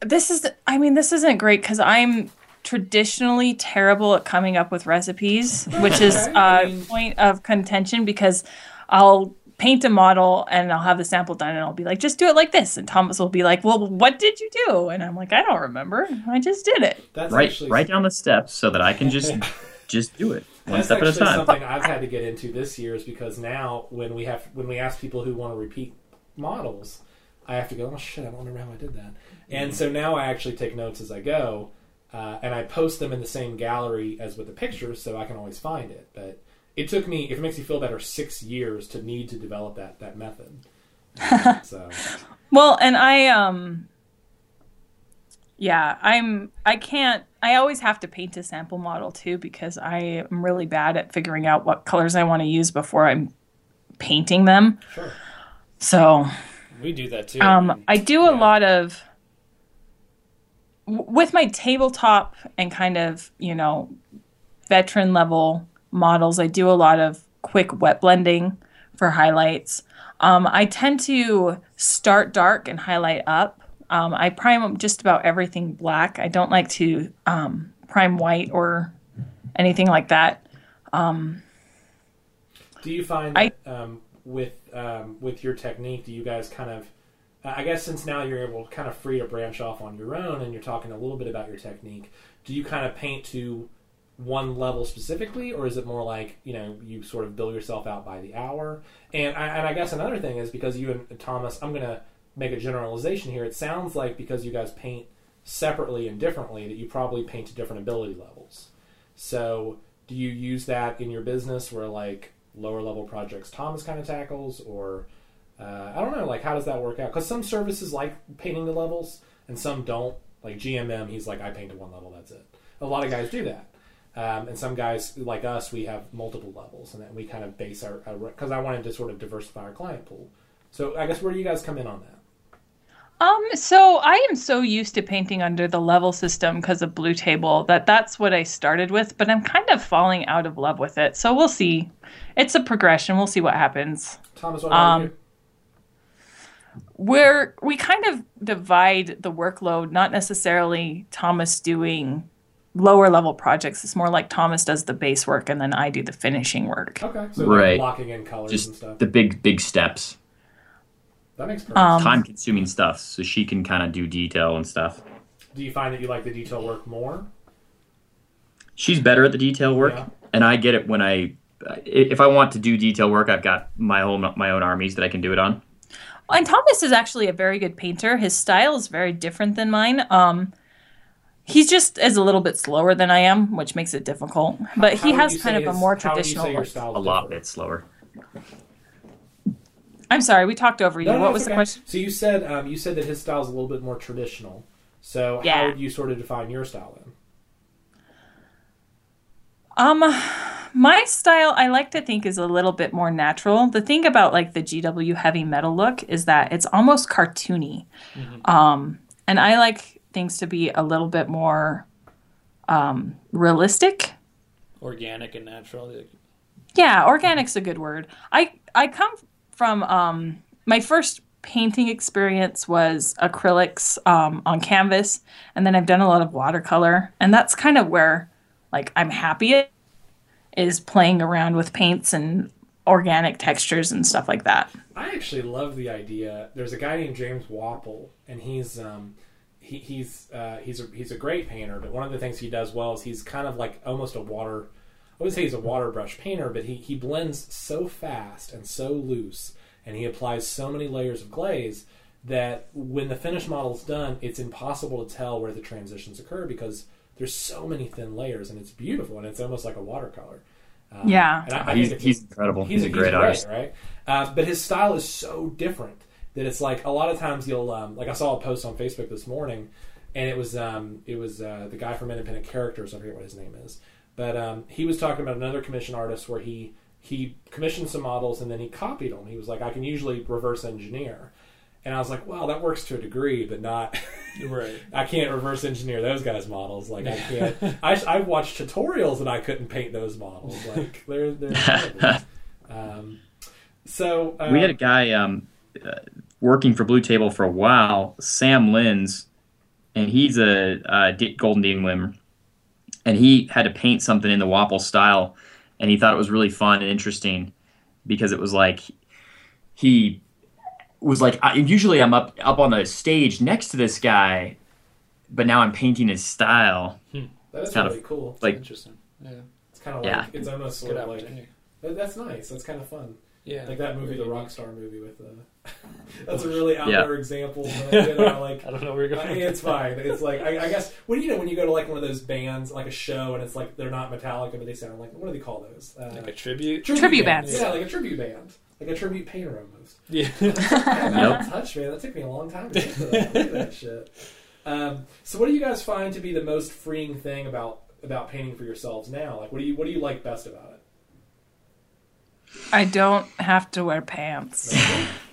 Speaker 5: this is, I mean, this isn't great because I'm traditionally terrible at coming up with recipes, which is
Speaker 1: Okay, I
Speaker 5: a point of contention because I'll paint a model and I'll have the sample done and I'll be like, just do it like this. And Thomas will be like, well, what did you do? And I'm like, I don't remember. I just did it.
Speaker 1: that's
Speaker 4: Write
Speaker 1: actually
Speaker 4: write down the steps so that I can just just do it one
Speaker 1: That's
Speaker 4: step at a time.
Speaker 1: something I've had to get into this year is because now when we have when we ask people who want to repeat models, I have to go. Oh shit! I don't remember how I did that. And so now I actually take notes as I go, uh, and I post them in the same gallery as with the pictures, so I can always find it. But it took me, if it makes you feel better, six years to need to develop that that method. so
Speaker 5: Well, and I um yeah, I'm I can't I always have to paint a sample model too because I am really bad at figuring out what colors I want to use before I'm painting them.
Speaker 1: sure.
Speaker 5: So,
Speaker 2: we do that too.
Speaker 5: um I do a lot of with my tabletop and kind of, you know, veteran level models, I do a lot of quick wet blending for highlights. Um, I tend to start dark and highlight up. Um, I prime just about everything black. I don't like to um, prime white or anything like that.
Speaker 1: Do you find
Speaker 5: I-
Speaker 1: um, with um, with your technique, do you guys kind of, Uh, I guess since now you're able kind of free to branch off on your own, and you're talking a little bit about your technique, do you kind of paint to one level specifically, or is it more like you know you sort of bill yourself out by the hour? And I, and I guess another thing is because you and Thomas, I'm gonna make a generalization here. It sounds like because you guys paint separately and differently, that you probably paint to different ability levels. So, do you use that in your business where like lower level projects Thomas kind of tackles, or uh, I don't know, like how does that work out? Because some services like painting the levels, and some don't. Like GMM, he's like, I paint one level, that's it. A lot of guys do that, um, and some guys like us, we have multiple levels, and then we kind of base our because I wanted to sort of diversify our client pool. So I guess where do you guys come in on that?
Speaker 5: Um, so I am so used to painting under the level system because of Blue Table that that's what I started with, but I'm kind of falling out of love with it. So we'll see. It's a progression. We'll see what happens.
Speaker 1: Thomas, what about
Speaker 5: Um,
Speaker 1: you?
Speaker 5: Where we kind of divide the workload, not necessarily Thomas doing lower level projects, it's more like Thomas does the base work and then I do the finishing work.
Speaker 1: Okay, so
Speaker 4: Right.
Speaker 1: like locking in colors and
Speaker 4: Just
Speaker 1: stuff.
Speaker 4: the big big steps,
Speaker 1: that makes perfect
Speaker 5: Um,
Speaker 4: time consuming stuff, so she can kind of do detail and stuff.
Speaker 1: Do you find that you like the detail work more?
Speaker 4: She's better at the detail work,
Speaker 1: Yeah.
Speaker 4: and I get it when I if I want to do detail work, I've got my own my own armies that I can do it on.
Speaker 5: And Thomas is actually a very good painter. His style is very different than mine. Um, he's just is a little bit slower than I am, which makes it difficult. But
Speaker 1: How
Speaker 5: he
Speaker 1: would
Speaker 5: has kind
Speaker 1: say
Speaker 5: of a more
Speaker 1: how would you
Speaker 5: traditional
Speaker 1: say
Speaker 5: look.
Speaker 4: A lot
Speaker 1: different?
Speaker 4: bit slower.
Speaker 5: I'm sorry, we talked over you.
Speaker 1: No, no,
Speaker 5: what
Speaker 1: it's
Speaker 5: was the question?
Speaker 1: So you said um, you said that his style is a little bit more traditional. So how
Speaker 5: Yeah.
Speaker 1: would you sort of define your style then?
Speaker 5: Um, my style, I like to think, is a little bit more natural. The thing about like the GW heavy metal look is that it's almost cartoony. Um, and I like things to be a little bit more um, realistic.
Speaker 2: Organic and natural.
Speaker 5: Yeah, organic's a good word. I I come from um my first painting experience was acrylics um, on canvas, and then I've done a lot of watercolor, and that's kind of where like I'm happy is playing around with paints and organic textures and stuff like that.
Speaker 1: I actually love the idea. There's a guy named James Wappel, and he's um, he, he's uh, he's a, he's a great painter. But one of the things he does well is he's kind of like almost a water. I would say he's a water brush painter, but he he blends so fast and so loose, and he applies so many layers of glaze that when the finished model is done, it's impossible to tell where the transitions occur because there's so many thin layers, and it's beautiful, and it's almost like a watercolor. Um,
Speaker 5: Yeah.
Speaker 1: and I, I
Speaker 4: He's,
Speaker 1: think
Speaker 4: he's incredible. He's, a great
Speaker 1: great,
Speaker 4: artist.
Speaker 1: right? Uh, but his style is so different that it's like a lot of times you'll um, like I saw a post on Facebook this morning, and it was um, it was uh, the guy from Independent Characters. I forget what his name is, but um, he was talking about another commission artist where he he commissioned some models and then he copied them. He was like, I can usually reverse engineer. And I was like, well, that works to a degree, but not.
Speaker 2: Right.
Speaker 1: I can't reverse engineer those guys' models. Like I can't. I I've watched tutorials and I couldn't paint those models. Like they're they're. incredible. um, so uh,
Speaker 4: we had a guy um, uh, working for Blue Table for a while, Sam Lenz, and he's a, uh Golden Demon winner. And he had to paint something in the Wappel style, and he thought it was really fun and interesting because it was like he was like I, usually I'm up up on the stage next to this guy, but now I'm painting his style.
Speaker 1: that is
Speaker 4: kind
Speaker 1: really
Speaker 4: of
Speaker 1: cool.
Speaker 4: like-
Speaker 2: Interesting. Yeah.
Speaker 1: It's kind of
Speaker 4: Yeah.
Speaker 1: like it's almost sort
Speaker 2: Good
Speaker 1: of like that- that's nice. That's kind of fun.
Speaker 2: Yeah.
Speaker 1: Like that movie, the
Speaker 2: Very
Speaker 1: Rockstar movie with. Uh, that's a really out
Speaker 4: Yeah.
Speaker 1: example. But, you know, like
Speaker 2: I don't know where you're
Speaker 1: Uh,
Speaker 2: going.
Speaker 1: it's fine. It's like I, I guess when you know when you go to like one of those bands, like a show, and it's like they're not Metallica, but they sound like what do they call those? Uh,
Speaker 2: like a tribute.
Speaker 5: Tribute
Speaker 1: band.
Speaker 5: bands.
Speaker 1: Yeah, like a tribute band, like a tribute painter almost.
Speaker 2: Yeah.
Speaker 1: Man, that touch, man. That took me a long time to get to that. Look that shit. Um, so, what do you guys find to be the most freeing thing about about painting for yourselves now? Like, what do you what do you like best about it?
Speaker 5: I don't have to wear pants.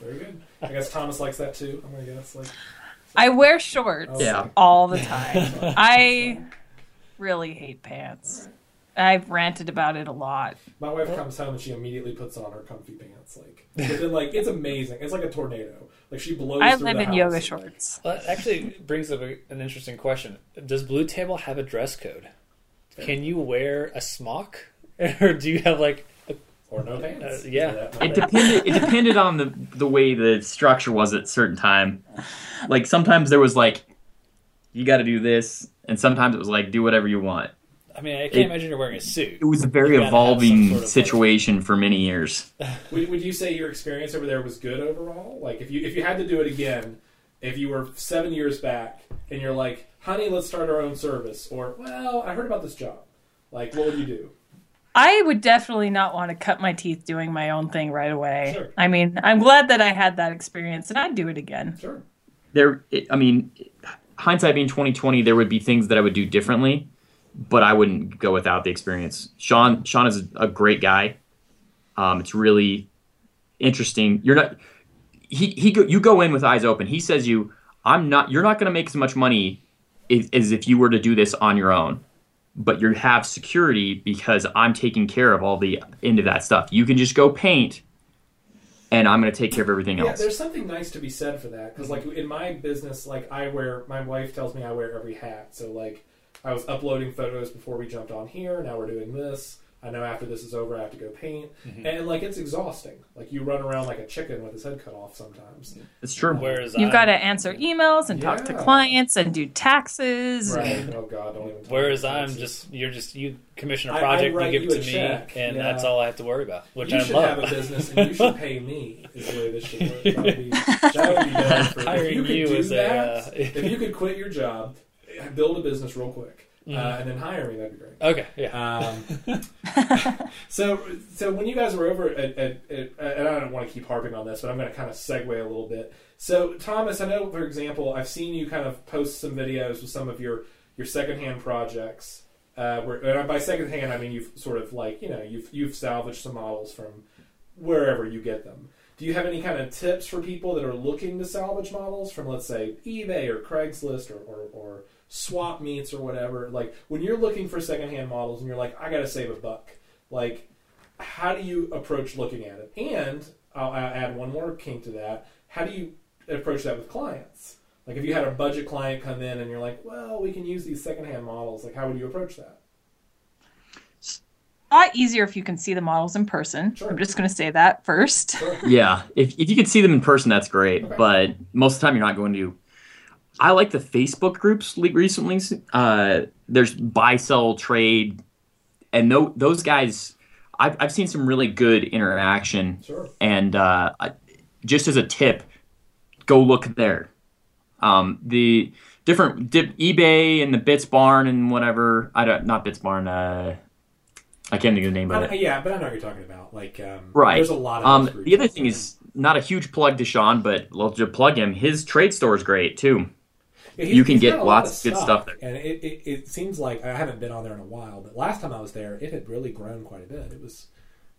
Speaker 1: Very good. I guess Thomas likes that too. I'm gonna guess. Like,
Speaker 5: I wear shorts
Speaker 1: oh,
Speaker 4: Yeah.
Speaker 5: all the time. I really hate pants. I've ranted about it a lot.
Speaker 1: My wife comes home and she immediately puts on her comfy pants. Like, but then, like it's amazing. It's like a tornado. Like she blows.
Speaker 5: I
Speaker 1: through
Speaker 5: live
Speaker 1: the
Speaker 5: in
Speaker 1: house.
Speaker 5: yoga shorts.
Speaker 2: Well, that actually brings up a, an interesting question. Does Blue Table have a dress code? Can you wear a smock, or do you have like?
Speaker 1: or no pants.
Speaker 2: Uh, yeah.
Speaker 1: That
Speaker 4: It depended. It depended on the the way the structure was at a certain time. Like sometimes there was like, you got to do this, and sometimes it was like, do whatever you want.
Speaker 2: I mean, I can't
Speaker 4: It-
Speaker 2: imagine you're wearing a suit.
Speaker 4: It was a very
Speaker 2: You gotta have some
Speaker 4: evolving
Speaker 2: sort of, like-
Speaker 4: situation for many years.
Speaker 1: Would, would you say your experience over there was good overall? Like, if you if you had to do it again, if you were seven years back and you're like, "Honey, let's start our own service," or "Well, I heard about this job," like, what would you do?
Speaker 5: I would definitely not want to cut my teeth doing my own thing right away.
Speaker 1: Sure.
Speaker 5: I mean, I'm glad that I had that experience and I'd do it again.
Speaker 1: Sure.
Speaker 4: There, I mean, hindsight being twenty twenty, there would be things that I would do differently, but I wouldn't go without the experience. Sean, Sean is a great guy. Um, it's really interesting. You're not. He he. Go, you go in with eyes open. He says you. I'm not. You're not going to make as much money as, as if you were to do this on your own. But you have security because I'm taking care of all the end of that stuff. You can just go paint, and I'm going to take care of everything else.
Speaker 1: Yeah, there's something nice to be said for that because, like, in my business, like, I wear. My wife tells me I wear every hat. So, like, I was uploading photos before we jumped on here. Now we're doing this. I know after this is over, I have to go paint, and like it's exhausting. Like you run around like a chicken with his head cut off sometimes.
Speaker 4: It's true.
Speaker 2: Whereas
Speaker 5: You've
Speaker 2: I'm-
Speaker 5: got to answer emails and talk to clients and do taxes.
Speaker 1: Right?
Speaker 5: and-
Speaker 1: Oh God, don't even. talk
Speaker 2: Whereas
Speaker 1: about
Speaker 2: I'm just you're just you commission a project, you give
Speaker 1: you
Speaker 2: it
Speaker 1: a
Speaker 2: to
Speaker 1: check,
Speaker 2: me, and
Speaker 1: yeah.
Speaker 2: that's all I have to worry about, which
Speaker 1: you
Speaker 2: I
Speaker 1: should
Speaker 2: love.
Speaker 1: have a business and you should pay me. Is the way this should work. That would be, that would be better for
Speaker 2: Hiring
Speaker 1: you.
Speaker 2: You
Speaker 1: do
Speaker 2: is a, uh,
Speaker 1: if you could quit your job, build a business real quick, uh,
Speaker 2: Mhm.
Speaker 1: and then hire me, that'd be great.
Speaker 2: okay, yeah.
Speaker 1: Um, so, so when you guys were over at, at, at, and I don't want to keep harping on this, but I'm going to kind of segue a little bit. So, Thomas, I know, for example, I've seen you kind of post some videos with some of your your secondhand projects. Uh, where, and by secondhand, I mean you've sort of like you know you've you've salvaged some models from wherever you get them. Do you have any kind of tips for people that are looking to salvage models from, let's say, eBay or Craigslist or, or, or swap meets or whatever? Like when you're looking for secondhand models and you're like, I got to save a buck. Like, how do you approach looking at it? And I'll a- add one more kink to that. How do you approach that with clients? Like if you had a budget client come in and you're like, well, we can use these secondhand models. Like, how would you approach that?
Speaker 5: A lot easier if you can see the models in person.
Speaker 1: Sure.
Speaker 5: I'm just going to say that first.
Speaker 1: Sure.
Speaker 4: Yeah, if if you can see them in person, that's great.
Speaker 1: Okay.
Speaker 4: But most of the time, you're not going to. I like the Facebook groups recently. Uh, there's buy, sell, trade, and tho- those guys. I've I've seen some really good interaction.
Speaker 1: Sure.
Speaker 4: And uh, just as a tip, go look there. Um, the different dip, eBay and the Bits Barn and whatever. I don't not Bits Barn. Uh, I can't think of the name of
Speaker 1: I,
Speaker 4: it.
Speaker 1: yeah, but I know what you're talking about. Like, um,
Speaker 4: Right.
Speaker 1: There's a lot of
Speaker 4: Um, the other thing
Speaker 1: there.
Speaker 4: is not a huge plug to Sean, but well, to plug him, his trade store is great too.
Speaker 1: Yeah,
Speaker 4: you can get
Speaker 1: got a lot
Speaker 4: lots
Speaker 1: of
Speaker 4: of good stuff there.
Speaker 1: and it, it, it seems like I haven't been on there in a while. But last time I was there, it had really grown quite a bit. It was,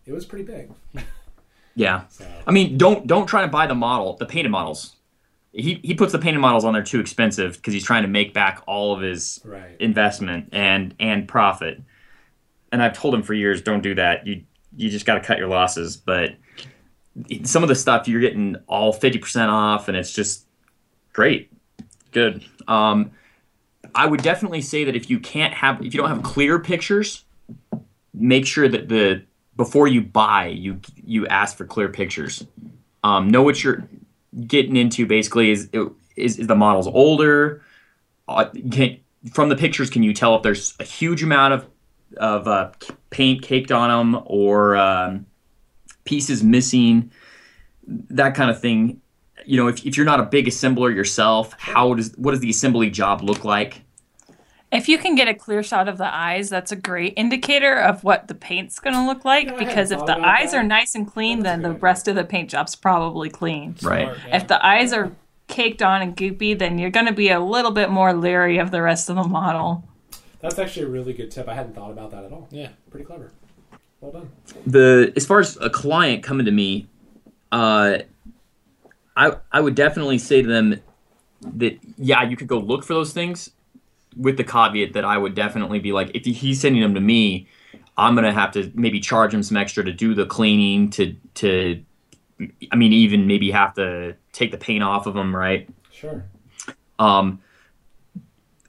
Speaker 1: it was pretty big.
Speaker 4: Yeah,
Speaker 1: So
Speaker 4: I mean, don't don't try to buy the model, the painted models. He he puts the painted models on there too expensive because he's trying to make back all of his
Speaker 1: right,
Speaker 4: investment and and profit. And I've told him for years, don't do that. You you just got to cut your losses. But some of the stuff you're getting all fifty percent off, and it's just great, good. Um, I would definitely say that if you can't have, if you don't have clear pictures, make sure that the before you buy, you you ask for clear pictures. Um, know what you're getting into. Basically, is is, is the models older? Uh, can, from the pictures, can you tell if there's a huge amount of of uh, paint caked on them or um, pieces missing? That kind of thing. You know, if, if you're not a big assembler yourself, how does what does the assembly job look like?
Speaker 5: If you can get a clear shot of the eyes, that's a great indicator of what the paint's going to look like.
Speaker 1: Yeah,
Speaker 5: because if the eyes
Speaker 1: that.
Speaker 5: are nice and clean,
Speaker 1: That's
Speaker 5: then the
Speaker 1: good idea.
Speaker 5: rest of the paint job's probably clean.
Speaker 4: Right.
Speaker 2: Yeah.
Speaker 5: If the eyes are caked on and goopy, then you're going to be a little bit more leery of the rest of the model.
Speaker 1: that's actually a really good tip. I hadn't thought about that at all.
Speaker 2: Yeah.
Speaker 1: Pretty clever. Well done.
Speaker 4: the as far as a client coming to me, uh, I I would definitely say to them that yeah, you could go look for those things, with the caveat that I would definitely be like, if he's sending them to me, I'm gonna have to maybe charge him some extra to do the cleaning to to, I mean even maybe have to take the paint off of them, right?
Speaker 1: Sure.
Speaker 4: Um,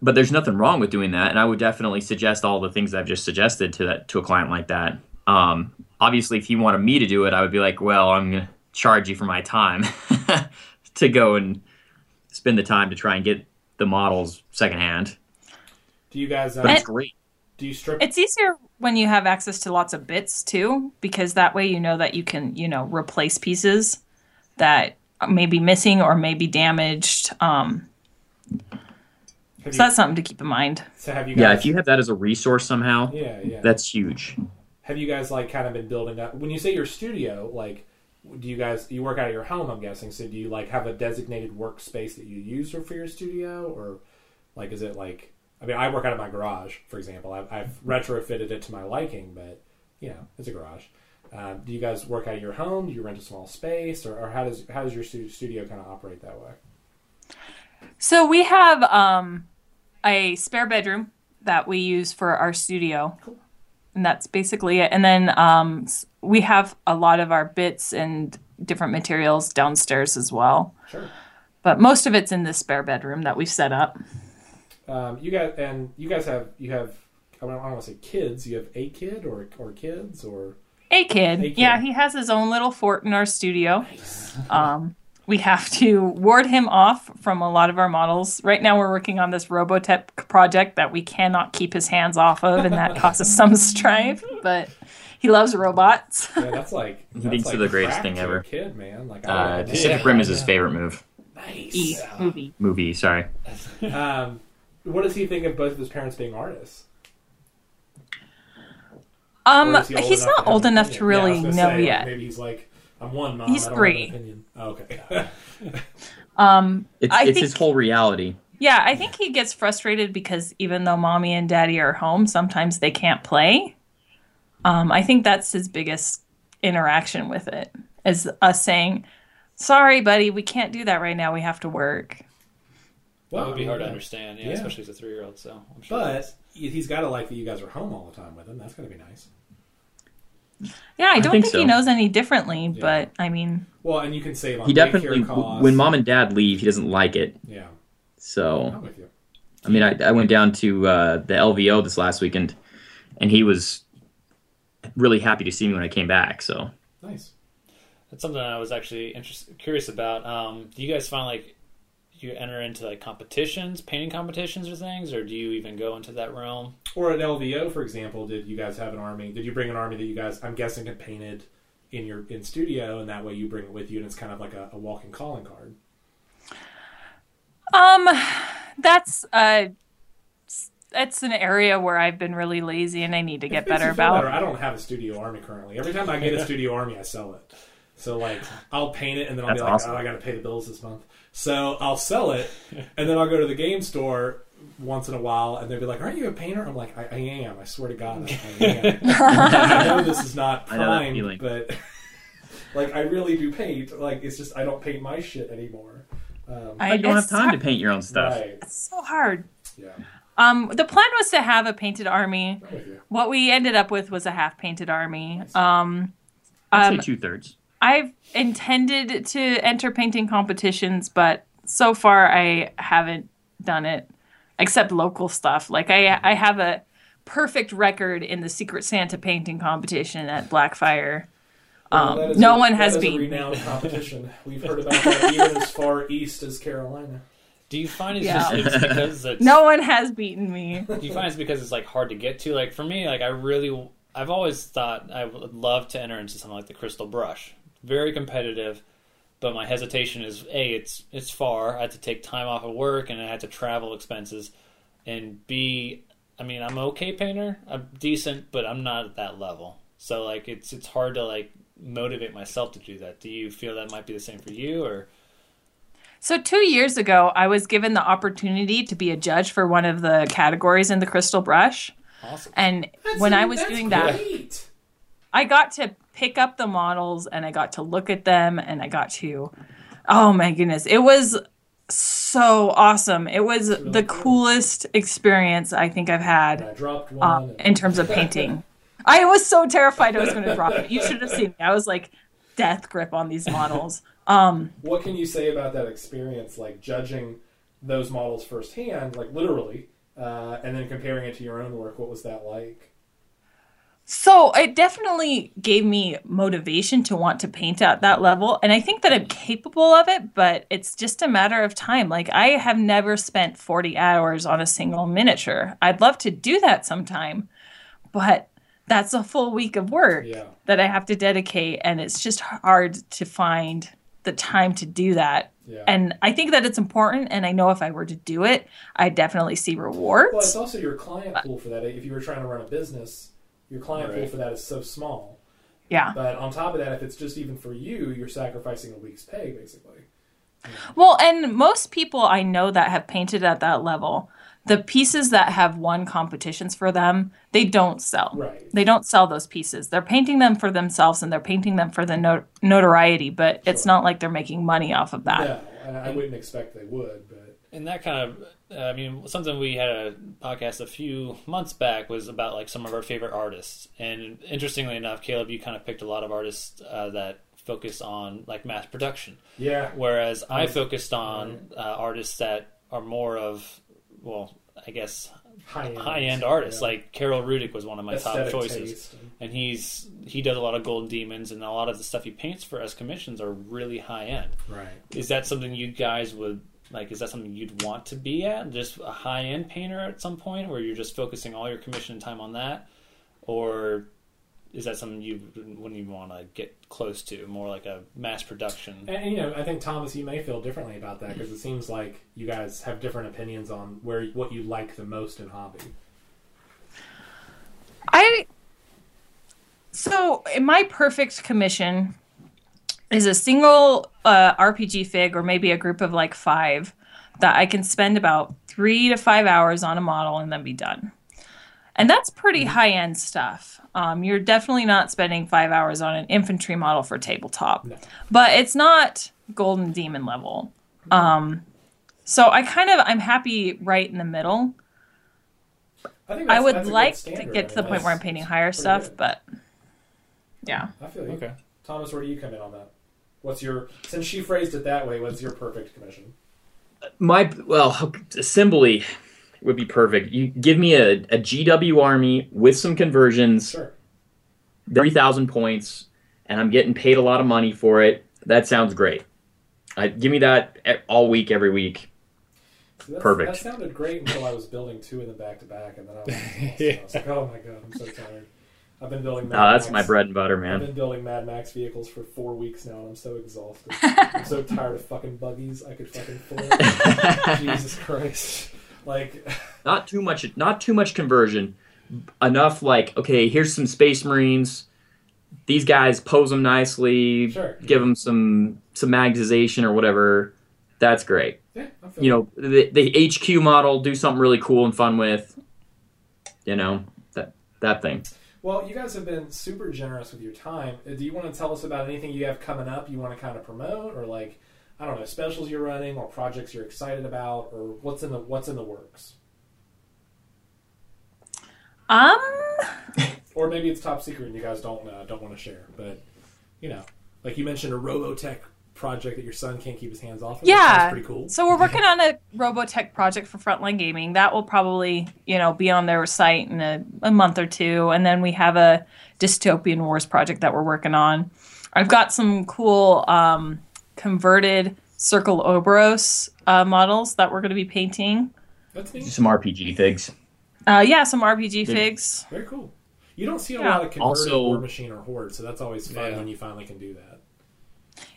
Speaker 4: but there's nothing wrong with doing that, and I would definitely suggest all the things I've just suggested to that to a client like that. Um, obviously, if he wanted me to do it, I would be like, well, I'm gonna charge you for my time to go and spend the time to try and get the models secondhand.
Speaker 1: Do you guys? Uh,
Speaker 4: But it's
Speaker 5: And-
Speaker 4: great.
Speaker 1: do you strip?
Speaker 5: It's easier when you have access to lots of bits too, because that way you know that you can, you know, replace pieces that may be missing or may be damaged. Um,
Speaker 1: have
Speaker 5: so
Speaker 1: you,
Speaker 5: that's something to keep in mind.
Speaker 1: so have you guys?
Speaker 4: Yeah, if you have that as a resource somehow,
Speaker 1: Yeah, yeah.
Speaker 4: that's huge.
Speaker 1: have you guys like kind of been building up? When you say your studio, like, do you guys you work out of your home? I'm guessing. So do you like have a designated workspace that you use for your studio, or like is it like? I mean, I work out of my garage, for example. I've, I've retrofitted it to my liking, but you know, it's a garage. Um, do you guys work out of your home? Do you rent a small space, or, or how does how does your studio kind of operate that way?
Speaker 5: So we have um, a spare bedroom that we use for our studio,
Speaker 1: Cool.
Speaker 5: and that's basically it. And then um, we have a lot of our bits and different materials downstairs as well.
Speaker 1: Sure.
Speaker 5: But most of it's in the spare bedroom that we've set up.
Speaker 1: um, you guys and you guys have you have I don't, want to say kids. You have a kid or or kids or
Speaker 5: A kid.
Speaker 1: A kid.
Speaker 5: Yeah, he has his own little fort in our studio. Um, we have to ward him off from a lot of our models. Right now, we're working on this Robotech project that we cannot keep his hands off of, and that causes some strife. But he loves robots.
Speaker 1: yeah, that's like
Speaker 4: He thinks
Speaker 1: like
Speaker 4: they're the greatest thing ever.
Speaker 1: Kid, man, like
Speaker 4: Uh,
Speaker 1: don't know.
Speaker 4: Pacific Rim is his favorite move.
Speaker 1: nice.
Speaker 5: E movie.
Speaker 4: Movie, sorry.
Speaker 1: Um, what does he think of both of his parents being artists?
Speaker 5: Um,
Speaker 1: he
Speaker 5: he's not old enough to
Speaker 1: opinion? Yeah,
Speaker 5: really
Speaker 1: was
Speaker 5: know
Speaker 1: say, like,
Speaker 5: yet.
Speaker 1: Maybe he's like, I'm one mom.
Speaker 5: He's
Speaker 1: I don't
Speaker 5: three.
Speaker 1: Have an opinion. Oh, okay.
Speaker 5: Um,
Speaker 4: It's,
Speaker 5: I
Speaker 4: it's
Speaker 5: think
Speaker 4: his whole reality.
Speaker 5: Yeah, I think he gets frustrated because even though mommy and daddy are home, sometimes they can't play. Um, I think that's his biggest interaction with it is us saying, "Sorry, buddy, we can't do that right now. We have to work."
Speaker 1: well,
Speaker 2: That would be hard to understand, yeah,
Speaker 1: Yeah.
Speaker 2: especially as a three year old. So I'm sure.
Speaker 1: But he's got to like that you guys are home all the time with him. That's going to be nice.
Speaker 5: Yeah, I don't
Speaker 4: think
Speaker 5: think,
Speaker 4: so.
Speaker 5: he knows any differently,
Speaker 1: Yeah.
Speaker 5: but I mean,
Speaker 1: Well, and you can save on
Speaker 4: He definitely,
Speaker 1: costs.
Speaker 4: when mom and dad leave, he doesn't like it.
Speaker 1: Yeah,
Speaker 4: So,
Speaker 1: I'm with you.
Speaker 4: I mean, I, I went down to uh, the LVO this last weekend, and he was really happy to see me when I came back. So,
Speaker 1: Nice.
Speaker 2: That's something I was actually interested, curious about. Um, do you guys find like you enter into like competitions, painting competitions or things, or do you even go into that realm?
Speaker 1: Or at LVO, for example, did you guys have an army? Did you bring an army that you guys, I'm guessing, had painted in your in studio, and that way you bring it with you, and it's kind of like a, a walking calling card.
Speaker 5: um, that's uh, that's an area where I've been really lazy and I need to get
Speaker 1: It
Speaker 5: better about.
Speaker 1: better. I don't have a studio army currently. Every time I get a studio army, I sell it. So like, I'll paint it, and then I'll
Speaker 4: That's
Speaker 1: be like,
Speaker 4: awesome.
Speaker 1: oh, I got to pay the bills this month. So I'll sell it, and then I'll go to the game store once in a while, and they'll be like, "Aren't you a painter?" I'm like, "I, I am. I swear to God, I, I am." I know this is not
Speaker 4: I know that
Speaker 1: prime, but like, I really do paint. Like, it's just I don't paint my shit anymore. Um,
Speaker 5: I,
Speaker 4: don't have
Speaker 5: it's
Speaker 4: time to paint your own stuff.
Speaker 1: Right.
Speaker 5: It's so hard.
Speaker 1: Yeah.
Speaker 5: Um, the plan was to have a painted army.
Speaker 1: I'm.
Speaker 5: What we ended up with was a half painted army. Um,
Speaker 4: I'd
Speaker 5: um,
Speaker 4: say two thirds.
Speaker 5: I've intended to enter painting competitions, but so far I haven't done it, except local stuff. Like I, I have a perfect record in the Secret Santa painting competition at Blackfire. Um,
Speaker 1: that is
Speaker 5: no
Speaker 1: a-
Speaker 5: one
Speaker 1: that
Speaker 5: has
Speaker 1: is a
Speaker 5: beaten
Speaker 1: renowned competition. We've heard about that even as far east as Carolina.
Speaker 2: Do you find it's
Speaker 5: Yeah.
Speaker 2: just it's because it's
Speaker 5: No one has beaten me.
Speaker 2: do you find it's because it's like hard to get to? Like for me, like I really, I've always thought I would love to enter into something like the Crystal Brush. Very competitive, but my hesitation is a it's it's far. I had to take time off of work and I had to travel expenses, and b I mean I'm an okay painter. I'm decent, but I'm not at that level. So like it's it's hard to like motivate myself to do that. Do you feel that might be the same for you or?
Speaker 5: So two years ago, I was given the opportunity to be a judge for one of the categories in the Crystal Brush,
Speaker 2: Awesome.
Speaker 5: and
Speaker 1: That's-
Speaker 5: when I was
Speaker 1: that's
Speaker 5: doing that. I got to pick up the models and I got to look at them and I got to oh my goodness it was so awesome it was
Speaker 1: really
Speaker 5: the
Speaker 1: cool.
Speaker 5: coolest experience I think I've had
Speaker 1: I one.
Speaker 5: um, in terms of painting I was so terrified I was going to drop it you should have seen me I was like death grip on these models um
Speaker 1: what can you say about that experience, like judging those models firsthand, like literally, uh, and then comparing it to your own work? What was that like?
Speaker 5: So it definitely gave me motivation to want to paint at that level. And I think that I'm capable of it, but it's just a matter of time. Like I have never spent 40 hours on a single miniature. I'd love to do that sometime, but that's a full week of work
Speaker 1: Yeah.
Speaker 5: that I have to dedicate. And it's just hard to find the time to do that.
Speaker 1: Yeah.
Speaker 5: And I think that it's important. And I know if I were to do it, I definitely see rewards.
Speaker 1: well, it's also your client pool for that. If you were trying to run a business, your client pool for that is so small.
Speaker 5: yeah.
Speaker 1: But on top of that, if it's just even for you, you're sacrificing a week's pay, basically.
Speaker 5: Well, and most people I know that have painted at that level, the pieces that have won competitions for them, they don't sell.
Speaker 1: Right.
Speaker 5: They don't sell those pieces. They're painting them for themselves and they're painting them for the no- notoriety, but it's not like they're making money off of that.
Speaker 1: No, and I wouldn't expect they would, but
Speaker 2: And that kind of, uh, I mean, something we had a podcast a few months back was about like some of our favorite artists. And interestingly enough, Caleb, you kind of picked a lot of artists uh, that focus on like mass production,
Speaker 1: yeah,
Speaker 2: whereas I
Speaker 1: Nice.
Speaker 2: focused on uh, artists that are more of, well, I guess
Speaker 1: high-end,
Speaker 2: high end artists.
Speaker 1: yeah.
Speaker 2: Like Karol Rudyk was one of my
Speaker 1: Aesthetic
Speaker 2: top choices,
Speaker 1: and-
Speaker 2: and he's he does a lot of golden demons, and a lot of the stuff he paints for us commissions are really high end.
Speaker 1: right.
Speaker 2: Is that something you guys would like? Is that something you'd want to be at? Just a high end painter at some point, where you're just focusing all your commission time on that, or is that something you wouldn't even want to get close to? More like a mass production.
Speaker 1: And, and, you know, I think Thomas, you may feel differently about that because it seems like you guys have different opinions on where what you like the most in hobby.
Speaker 5: I so in my perfect commission is a single uh, RPG fig or maybe a group of like five that I can spend about three to five hours on a model and then be done. And that's pretty high end stuff. Um, you're definitely not spending five hours on an infantry model for tabletop,
Speaker 1: No.
Speaker 5: but it's not golden demon level. Um, so I kind of I'm happy right in the middle.
Speaker 1: I
Speaker 5: I would
Speaker 1: that's a good
Speaker 5: like to get to the point where I'm painting higher stuff,
Speaker 1: good.
Speaker 5: but yeah.
Speaker 1: I feel you.
Speaker 2: Okay.
Speaker 1: Thomas, where do you come in on that? What's your since she phrased it that way? What's your perfect commission?
Speaker 4: My well, assembly would be perfect. You give me a, a GW army with some conversions,
Speaker 1: Sure.
Speaker 4: three thousand points, and I'm getting paid a lot of money for it. That sounds great. I, give me that all week, every week.
Speaker 1: See, that's-
Speaker 4: Perfect.
Speaker 1: That sounded great until I was building two of them back to back, and then I was, exhausted. I was like, "Oh my god, I'm so tired." I've been building. Mad
Speaker 4: Oh, that's
Speaker 1: Max.
Speaker 4: my bread and butter, man.
Speaker 1: I've been building Mad Max vehicles for four weeks now, and I'm so exhausted. I'm so tired of fucking buggies. I could fucking flip. Jesus Christ! Like,
Speaker 4: not too much. Not too much conversion. Enough like okay, here's some Space Marines. These guys pose them nicely.
Speaker 1: Sure.
Speaker 4: Give them some some magnetization or whatever. That's great.
Speaker 1: yeah, I'm feeling
Speaker 4: you know the, the HQ model do something really cool and fun with you know that that thing
Speaker 1: Well, you guys have been super generous with your time. Do you want to tell us about anything you have coming up you want to kind of promote or like I don't know, specials you're running or projects you're excited about or what's in the what's in the works?
Speaker 5: Um,
Speaker 1: Or maybe it's top secret and you guys don't uh, don't want to share, but you know, like you mentioned a Robotech project that your son can't keep his hands off of.
Speaker 5: Yeah.
Speaker 1: pretty cool.
Speaker 5: So we're working on a Robotech project for Frontline Gaming. That will probably, you know, be on their site in a, a month or two. And then we have a Dystopian Wars project that we're working on. I've got some cool um, converted Circle Orboros uh, models that we're going to be painting.
Speaker 1: That's
Speaker 4: some RPG figs
Speaker 5: Uh, yeah, some RPG figs.
Speaker 1: Very cool. You don't see a
Speaker 5: Yeah.
Speaker 1: lot of converted
Speaker 4: Also-
Speaker 1: War Machine or Horde, so that's always fun
Speaker 2: Yeah.
Speaker 1: when you finally can do that.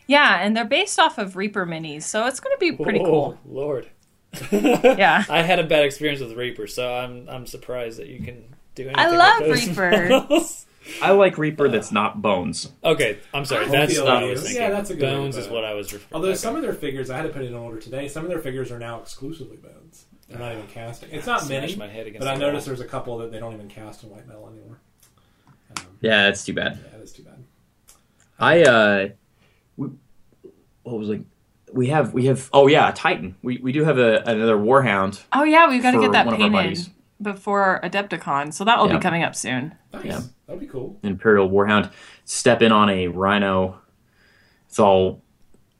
Speaker 5: Yeah, and they're based off of Reaper minis, so it's going to be pretty cool.
Speaker 2: Oh, Lord.
Speaker 5: Yeah.
Speaker 2: I had a bad experience with Reaper, so I'm I'm surprised that you can do anything.
Speaker 5: I
Speaker 2: with
Speaker 5: love
Speaker 2: those
Speaker 5: Reaper.
Speaker 2: models.
Speaker 4: i like reaper that's not bones
Speaker 2: okay, I'm sorry.
Speaker 1: I
Speaker 2: That's
Speaker 1: not
Speaker 2: what I was thinking.
Speaker 1: Yeah, that's a good way
Speaker 2: Bones is what I was referring.
Speaker 1: Although some of their figures, I had to put it in order today. Some of their figures are now exclusively bones. They're not even casting. It's not many,
Speaker 2: my head against
Speaker 1: but I noticed there's a couple that they don't even cast in white metal anymore. Um,
Speaker 4: yeah that's too bad
Speaker 1: yeah, that is too bad.
Speaker 4: i uh we, what was like we have we have oh yeah a titan we, we do have a, another warhound
Speaker 5: Oh, yeah, we've got to get that
Speaker 4: one of our
Speaker 5: painted before Adepticon, so that will
Speaker 4: Yeah.
Speaker 5: be coming up soon.
Speaker 1: Nice.
Speaker 4: Yeah.
Speaker 1: That'd be cool.
Speaker 4: imperial warhound step in on a rhino it's all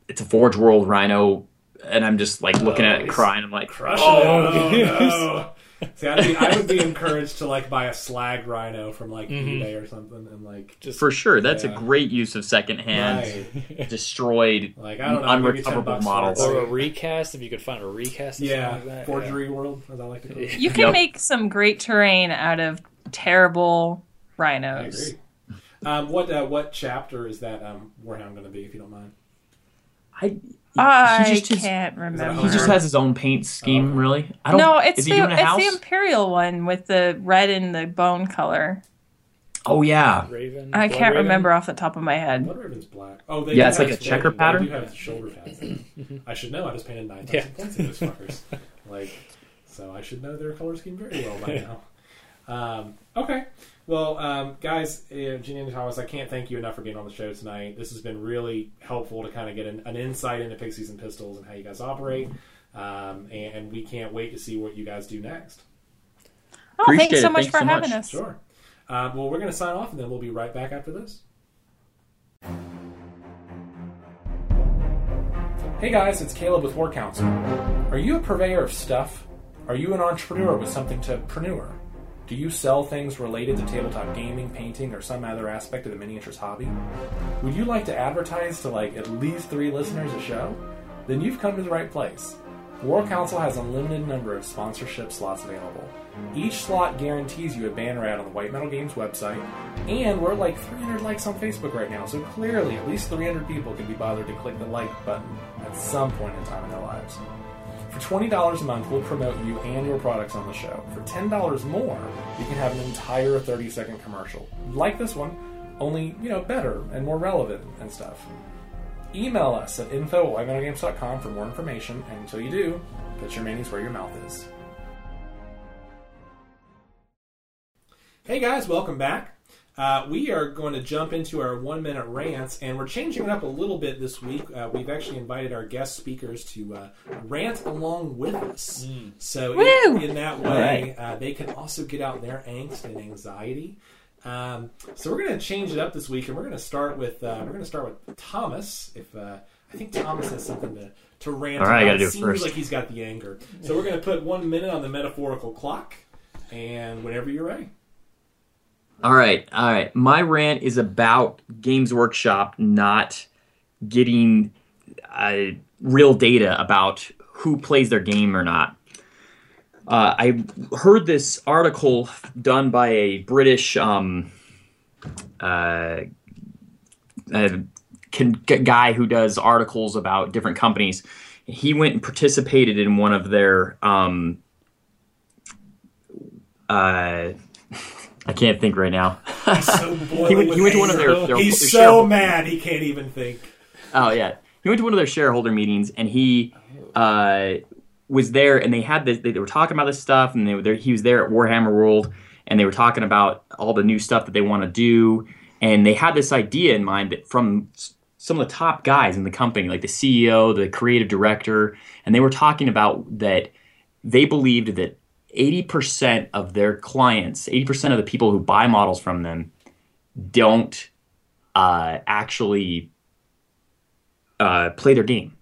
Speaker 4: it's a forge world rhino and i'm just like looking at it crying i'm like
Speaker 1: Crushing
Speaker 4: oh,
Speaker 1: it. Oh, no. See, I'd be, I would be encouraged to like buy a slag rhino from like
Speaker 2: Mhm.
Speaker 1: eBay or something, and like
Speaker 2: Just
Speaker 4: for sure that's
Speaker 1: Yeah.
Speaker 4: a great use of secondhand
Speaker 1: right.
Speaker 4: destroyed
Speaker 1: like I don't know, maybe 10
Speaker 4: unrecoverable models.
Speaker 2: or a recast if you could find a recast. Or
Speaker 1: yeah,
Speaker 2: like that.
Speaker 1: forgery world, as I like to call it.
Speaker 5: You can
Speaker 4: Yep.
Speaker 5: make some great terrain out of terrible
Speaker 1: I
Speaker 5: rhinos.
Speaker 1: agree. Um, what uh, what chapter is that um, Warhound going to be, if you don't mind?
Speaker 4: I,
Speaker 5: I
Speaker 4: just has-
Speaker 5: can't remember.
Speaker 4: he just has his own paint scheme
Speaker 1: Okay.
Speaker 4: really i don't
Speaker 5: no, it's the
Speaker 4: he doing a
Speaker 5: it's
Speaker 4: house
Speaker 5: the imperial one with the red and the bone color.
Speaker 4: oh yeah
Speaker 2: Raven.
Speaker 5: I can't
Speaker 2: Raven?
Speaker 5: remember off the top of my head.
Speaker 1: Blood Raven's black. Oh, they
Speaker 4: Yeah, it's like a checker
Speaker 1: they
Speaker 4: pattern.
Speaker 1: do have shoulder pads. I should know. I just painted nine thousand
Speaker 2: Yeah.
Speaker 1: points in those fuckers. Like, so I should know their color scheme very well by now. Um, okay. Well, um, guys, uh, Ginny and Thomas, I can't thank you enough for being on the show tonight. This has been really helpful to kind of get an, an insight into Pixies and Pistols and how you guys operate. Um, and, and we can't wait to see what you guys do next.
Speaker 5: Oh,
Speaker 4: Appreciate
Speaker 5: thanks so
Speaker 4: it.
Speaker 5: much
Speaker 4: Thanks
Speaker 5: for
Speaker 4: so
Speaker 5: having
Speaker 4: much.
Speaker 5: us.
Speaker 1: Sure. Uh, well, we're going to sign off, and then we'll be right back after this. Hey guys, it's Caleb with War Council. Are you a purveyor of stuff? Are you an entrepreneur with something to preneur? Do you sell things related to tabletop gaming, painting, or some other aspect of the miniatures hobby? Would you like to advertise to like at least three listeners a show? Then you've come to the right place. War Council has a limited number of sponsorship slots available. Each slot guarantees you a banner ad on the White Metal Games website, and we're like 300 likes on Facebook right now, so clearly at least 300 people can be bothered to click the like button at some point in time in their lives. For $20 a month, we'll promote you and your products on the show. For $10 more, you can have an entire 30 second commercial. Like this one, only, you know, better and more relevant and stuff. Email us at info at for more information, and until you do, put your minis where your mouth is. Hey guys, welcome back. Uh, we are going to jump into our one minute rants, and we're changing it up a little bit this week. Uh, we've actually invited our guest speakers to uh, rant along with us. So, in, in that
Speaker 4: All
Speaker 1: way, uh, they can also get out their angst and anxiety. Um, so, we're going to change it up this week, and we're going to start with uh, we're going to start with Thomas. If uh, I think Thomas has something to to rant
Speaker 4: All right, I
Speaker 1: about.
Speaker 4: gotta do it
Speaker 1: Seems
Speaker 4: first.
Speaker 1: like he's got the anger. So, we're going to put one minute on the metaphorical clock, and whenever you're ready.
Speaker 4: All right, all right. My rant is about Games Workshop not getting uh, real data about who plays their game or not. Uh, I heard this article done by a British um, uh, g- guy who does articles about different companies. He went and participated in one of their um, uh, I can't think right now.
Speaker 1: So
Speaker 4: he, went, he went to one of their, their
Speaker 1: He's
Speaker 4: their
Speaker 1: so mad he can't even think.
Speaker 4: Oh yeah, he went to one of their shareholder meetings and he uh, was there, and they had this. They, they were talking about this stuff, and they were there. He was there at Warhammer World, and they were talking about all the new stuff that they want to do, and they had this idea in mind that from some of the top guys in the company, like the CEO, the creative director, and they were talking about that they believed that 80% of their clients, 80% of the people who buy models from them, don't uh, actually uh, play their game,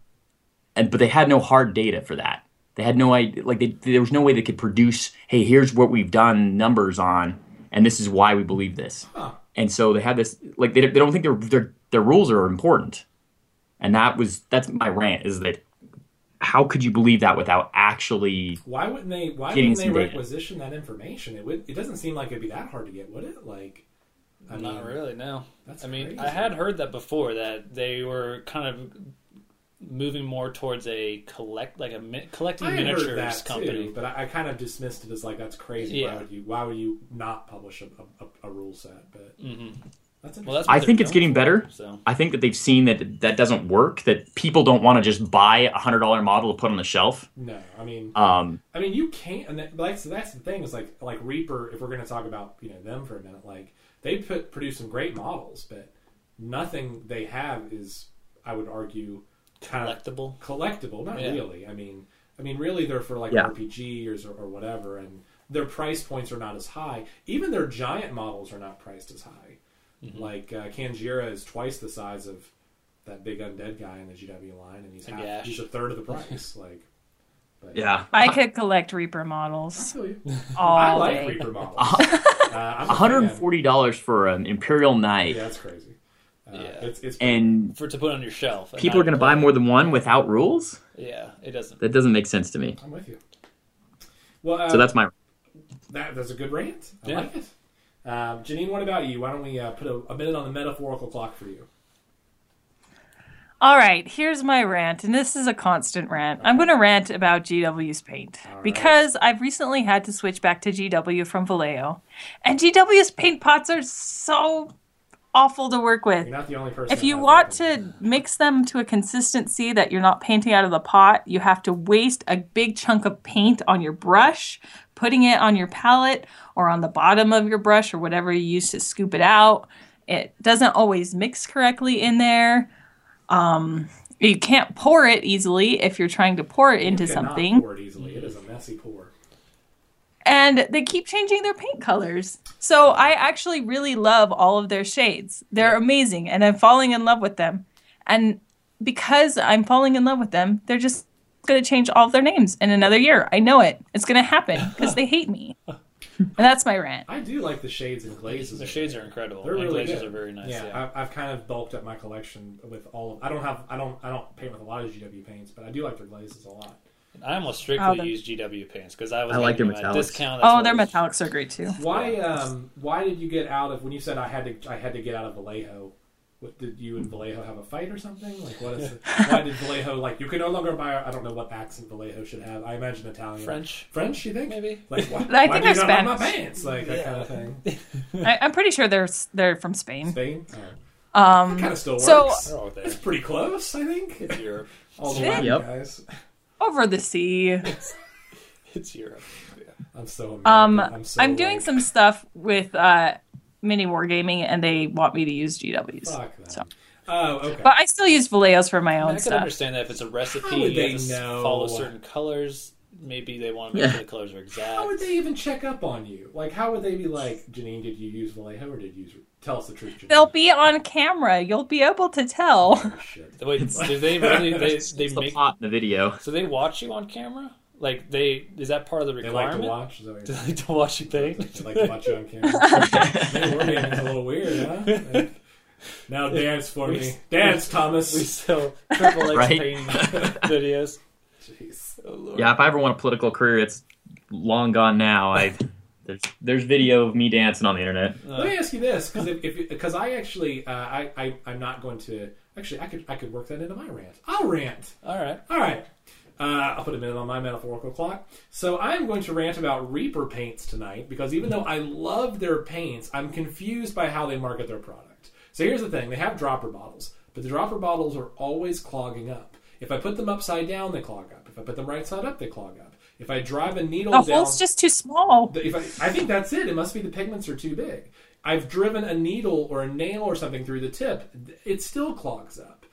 Speaker 4: and but they had no hard data for that. They had no idea, like they, there was no way they could produce. Hey, here's what we've done numbers on, and this is why we believe this.
Speaker 1: Huh.
Speaker 4: And so they had this, like they, they don't think their their their rules are important, and that was that's my rant is that how could you believe that without actually
Speaker 1: Why wouldn't they? Why
Speaker 4: Getting
Speaker 1: wouldn't they
Speaker 4: some data.
Speaker 1: requisition that information? It would. It doesn't seem like it'd be that hard to get, would it? Like, I mean,
Speaker 2: Not really, no.
Speaker 1: That's
Speaker 2: I mean,
Speaker 1: crazy.
Speaker 2: I had heard that before that they were kind of moving more towards a collect, like a mi- collecting
Speaker 1: I had heard
Speaker 2: miniatures
Speaker 1: that
Speaker 2: company.
Speaker 1: too, but I, I kind of dismissed it as like that's crazy. Why would you? Why would you not publish a, a, a rule set? But
Speaker 2: hmm
Speaker 1: that's
Speaker 2: Well, that's
Speaker 4: I think it's getting
Speaker 2: going
Speaker 4: better.
Speaker 2: for, So
Speaker 4: I think that they've seen that that doesn't work. That people don't want to just buy a hundred dollar model to put on the shelf.
Speaker 1: no, I mean,
Speaker 4: Um,
Speaker 1: I mean, you can't. And that, like, so that's the thing is like, like Reaper. If we're going to talk about you know them for a minute, like they put produce some great models, but nothing they have is, I would argue, kind of
Speaker 2: collectible.
Speaker 1: collectible. Not
Speaker 2: Yeah.
Speaker 1: really. I mean, I mean, really, they're for like
Speaker 4: Yeah.
Speaker 1: RPGs or, or whatever, and their price points are not as high. Even their giant models are not priced as high.
Speaker 2: Mm-hmm.
Speaker 1: Like uh, Kanjira is twice the size of that big undead guy in the GW line, and he's
Speaker 2: A
Speaker 1: half,
Speaker 2: gash.
Speaker 1: he's a third of the price. like, but,
Speaker 4: yeah,
Speaker 5: I could collect Reaper models
Speaker 1: feel
Speaker 5: all
Speaker 1: I like
Speaker 5: day.
Speaker 1: Reaper models. uh, I'm a
Speaker 4: one hundred and
Speaker 1: fan.
Speaker 4: forty dollars for an Imperial Knight,
Speaker 1: Yeah, that's crazy. Uh,
Speaker 2: Yeah.
Speaker 1: it's, it's
Speaker 4: and
Speaker 2: For to put on your shelf.
Speaker 4: people are going to buy more than one without rules.
Speaker 2: Yeah, it doesn't.
Speaker 4: That doesn't make sense to me.
Speaker 1: I'm with you. Well, uh,
Speaker 4: So that's my.
Speaker 1: That, that's a good rant. I
Speaker 2: Yeah.
Speaker 1: like it. Um, Janine, what about you? Why don't we uh, put a, a minute on the metaphorical clock for you?
Speaker 5: All right, here's my rant, and this is a constant rant. I'm going to rant about GW's paint because I've recently had to switch back to GW from Vallejo, and GW's paint pots are so awful to work with.
Speaker 1: You're not the only person.
Speaker 5: If you want to mix them to a consistency that you're not painting out of the pot, you have to waste a big chunk of paint on your brush, putting it on your palette or on the bottom of your brush or whatever you use to scoop it out. It doesn't always mix correctly in there. Um, you can't pour it easily if you're trying to pour it into
Speaker 1: You cannot
Speaker 5: something.
Speaker 1: Pour it easily. It is a messy pour.
Speaker 5: And they keep changing their paint colors. So I actually really love all of their shades. They're amazing and I'm falling in love with them. And because I'm falling in love with them, they're just going to change all of their names in another year. I know it. It's going to happen because they hate me. And that's my rant.
Speaker 1: I do like the shades and glazes.
Speaker 2: The shades are incredible.
Speaker 1: They're
Speaker 2: and
Speaker 1: really
Speaker 2: glazes
Speaker 1: good.
Speaker 2: are very nice.
Speaker 1: Yeah,
Speaker 2: Yeah,
Speaker 1: I've, I've kind of bulked up my collection with all. Of, I don't have. I don't. I don't paint with a lot of GW paints, but I do like their glazes a lot.
Speaker 2: I almost strictly
Speaker 5: Oh, the-
Speaker 2: use GW pants because I was
Speaker 4: I like
Speaker 2: getting
Speaker 4: their
Speaker 2: my
Speaker 4: metallics.
Speaker 2: discount.
Speaker 5: Oh, their
Speaker 2: was-
Speaker 5: metallics are great too.
Speaker 1: Why? Um, why did you get out of when you said I had to? I had to get out of Vallejo. What, did you and Vallejo have a fight or something? Like, what is? It, why did Vallejo like? You can no longer buy. I don't know what accent Vallejo should have. I imagine Italian.
Speaker 2: French,
Speaker 1: French, you think?
Speaker 2: maybe.
Speaker 1: Like, why,
Speaker 5: I
Speaker 1: why
Speaker 5: think
Speaker 1: do you
Speaker 5: they're
Speaker 1: not like my
Speaker 5: Spanish.
Speaker 1: pants? Like that kind of thing.
Speaker 5: I, I'm pretty sure they're they're from Spain.
Speaker 1: Spain. Oh.
Speaker 5: Um,
Speaker 1: Kind of still works.
Speaker 5: So-
Speaker 2: They're all there.
Speaker 1: it's pretty close, I think.
Speaker 2: It's Europe.
Speaker 1: All the
Speaker 5: Yep.
Speaker 1: Latin
Speaker 4: Yep.
Speaker 1: guys.
Speaker 5: Over the sea.
Speaker 2: It's Europe. Yeah.
Speaker 1: I'm so. American.
Speaker 5: Um,
Speaker 1: I'm, so
Speaker 5: I'm doing
Speaker 1: like,
Speaker 5: some stuff with uh, mini wargaming, and they want me to use GWs.
Speaker 1: Fuck them.
Speaker 5: So-
Speaker 1: Oh, okay.
Speaker 5: But I still use Vallejos for my
Speaker 2: I, mean,
Speaker 5: own
Speaker 2: I can
Speaker 5: stuff.
Speaker 2: understand that if it's a recipe,
Speaker 1: would
Speaker 2: you
Speaker 1: they
Speaker 2: have to
Speaker 1: know?
Speaker 2: follow certain colors. Maybe they want to make
Speaker 4: Yeah.
Speaker 2: sure the colors are exact.
Speaker 1: How would they even check up on you? Like, how would they be like, Janine, did you use Vallejo or did you use? Tell us the truth, Janine.
Speaker 5: They'll be on camera. You'll be able to tell.
Speaker 1: Oh, shit.
Speaker 2: Wait, do they really? They, they
Speaker 4: It's the
Speaker 2: make
Speaker 4: plot in the video.
Speaker 2: so they watch you on camera. Like they is that part of the requirement?
Speaker 1: They like to watch. Is that what
Speaker 2: Do
Speaker 1: you're
Speaker 2: they like to watch you paint?
Speaker 1: They like to watch you on camera. Man, we're being a little weird, huh? Like, now dance for
Speaker 2: We-
Speaker 1: me. Dance,
Speaker 2: we
Speaker 1: Thomas.
Speaker 2: We sell triple X
Speaker 4: Right.
Speaker 2: painting videos.
Speaker 1: Jeez.
Speaker 2: Oh, Lord.
Speaker 4: Yeah, if I ever want a political career, it's long gone now. I there's there's video of me dancing on the internet.
Speaker 1: Let me ask you this, because if because I actually uh, I, I I'm not going to actually I could I could work that into my rant. I'll rant.
Speaker 2: All right.
Speaker 1: All right. Uh, I'll put a minute on my metaphorical clock. So I'm going to rant about Reaper paints tonight because even though I love their paints, I'm confused by how they market their product. So here's the thing: they have dropper bottles, but the dropper bottles are always clogging up. If I put them upside down, they clog up. If I put them right side up, they clog up. If I drive a needle
Speaker 5: The
Speaker 1: down,
Speaker 5: hole's just too small.
Speaker 1: if I, I think that's it. It must be the pigments are too big. I've driven a needle or a nail or something through the tip. It still clogs up.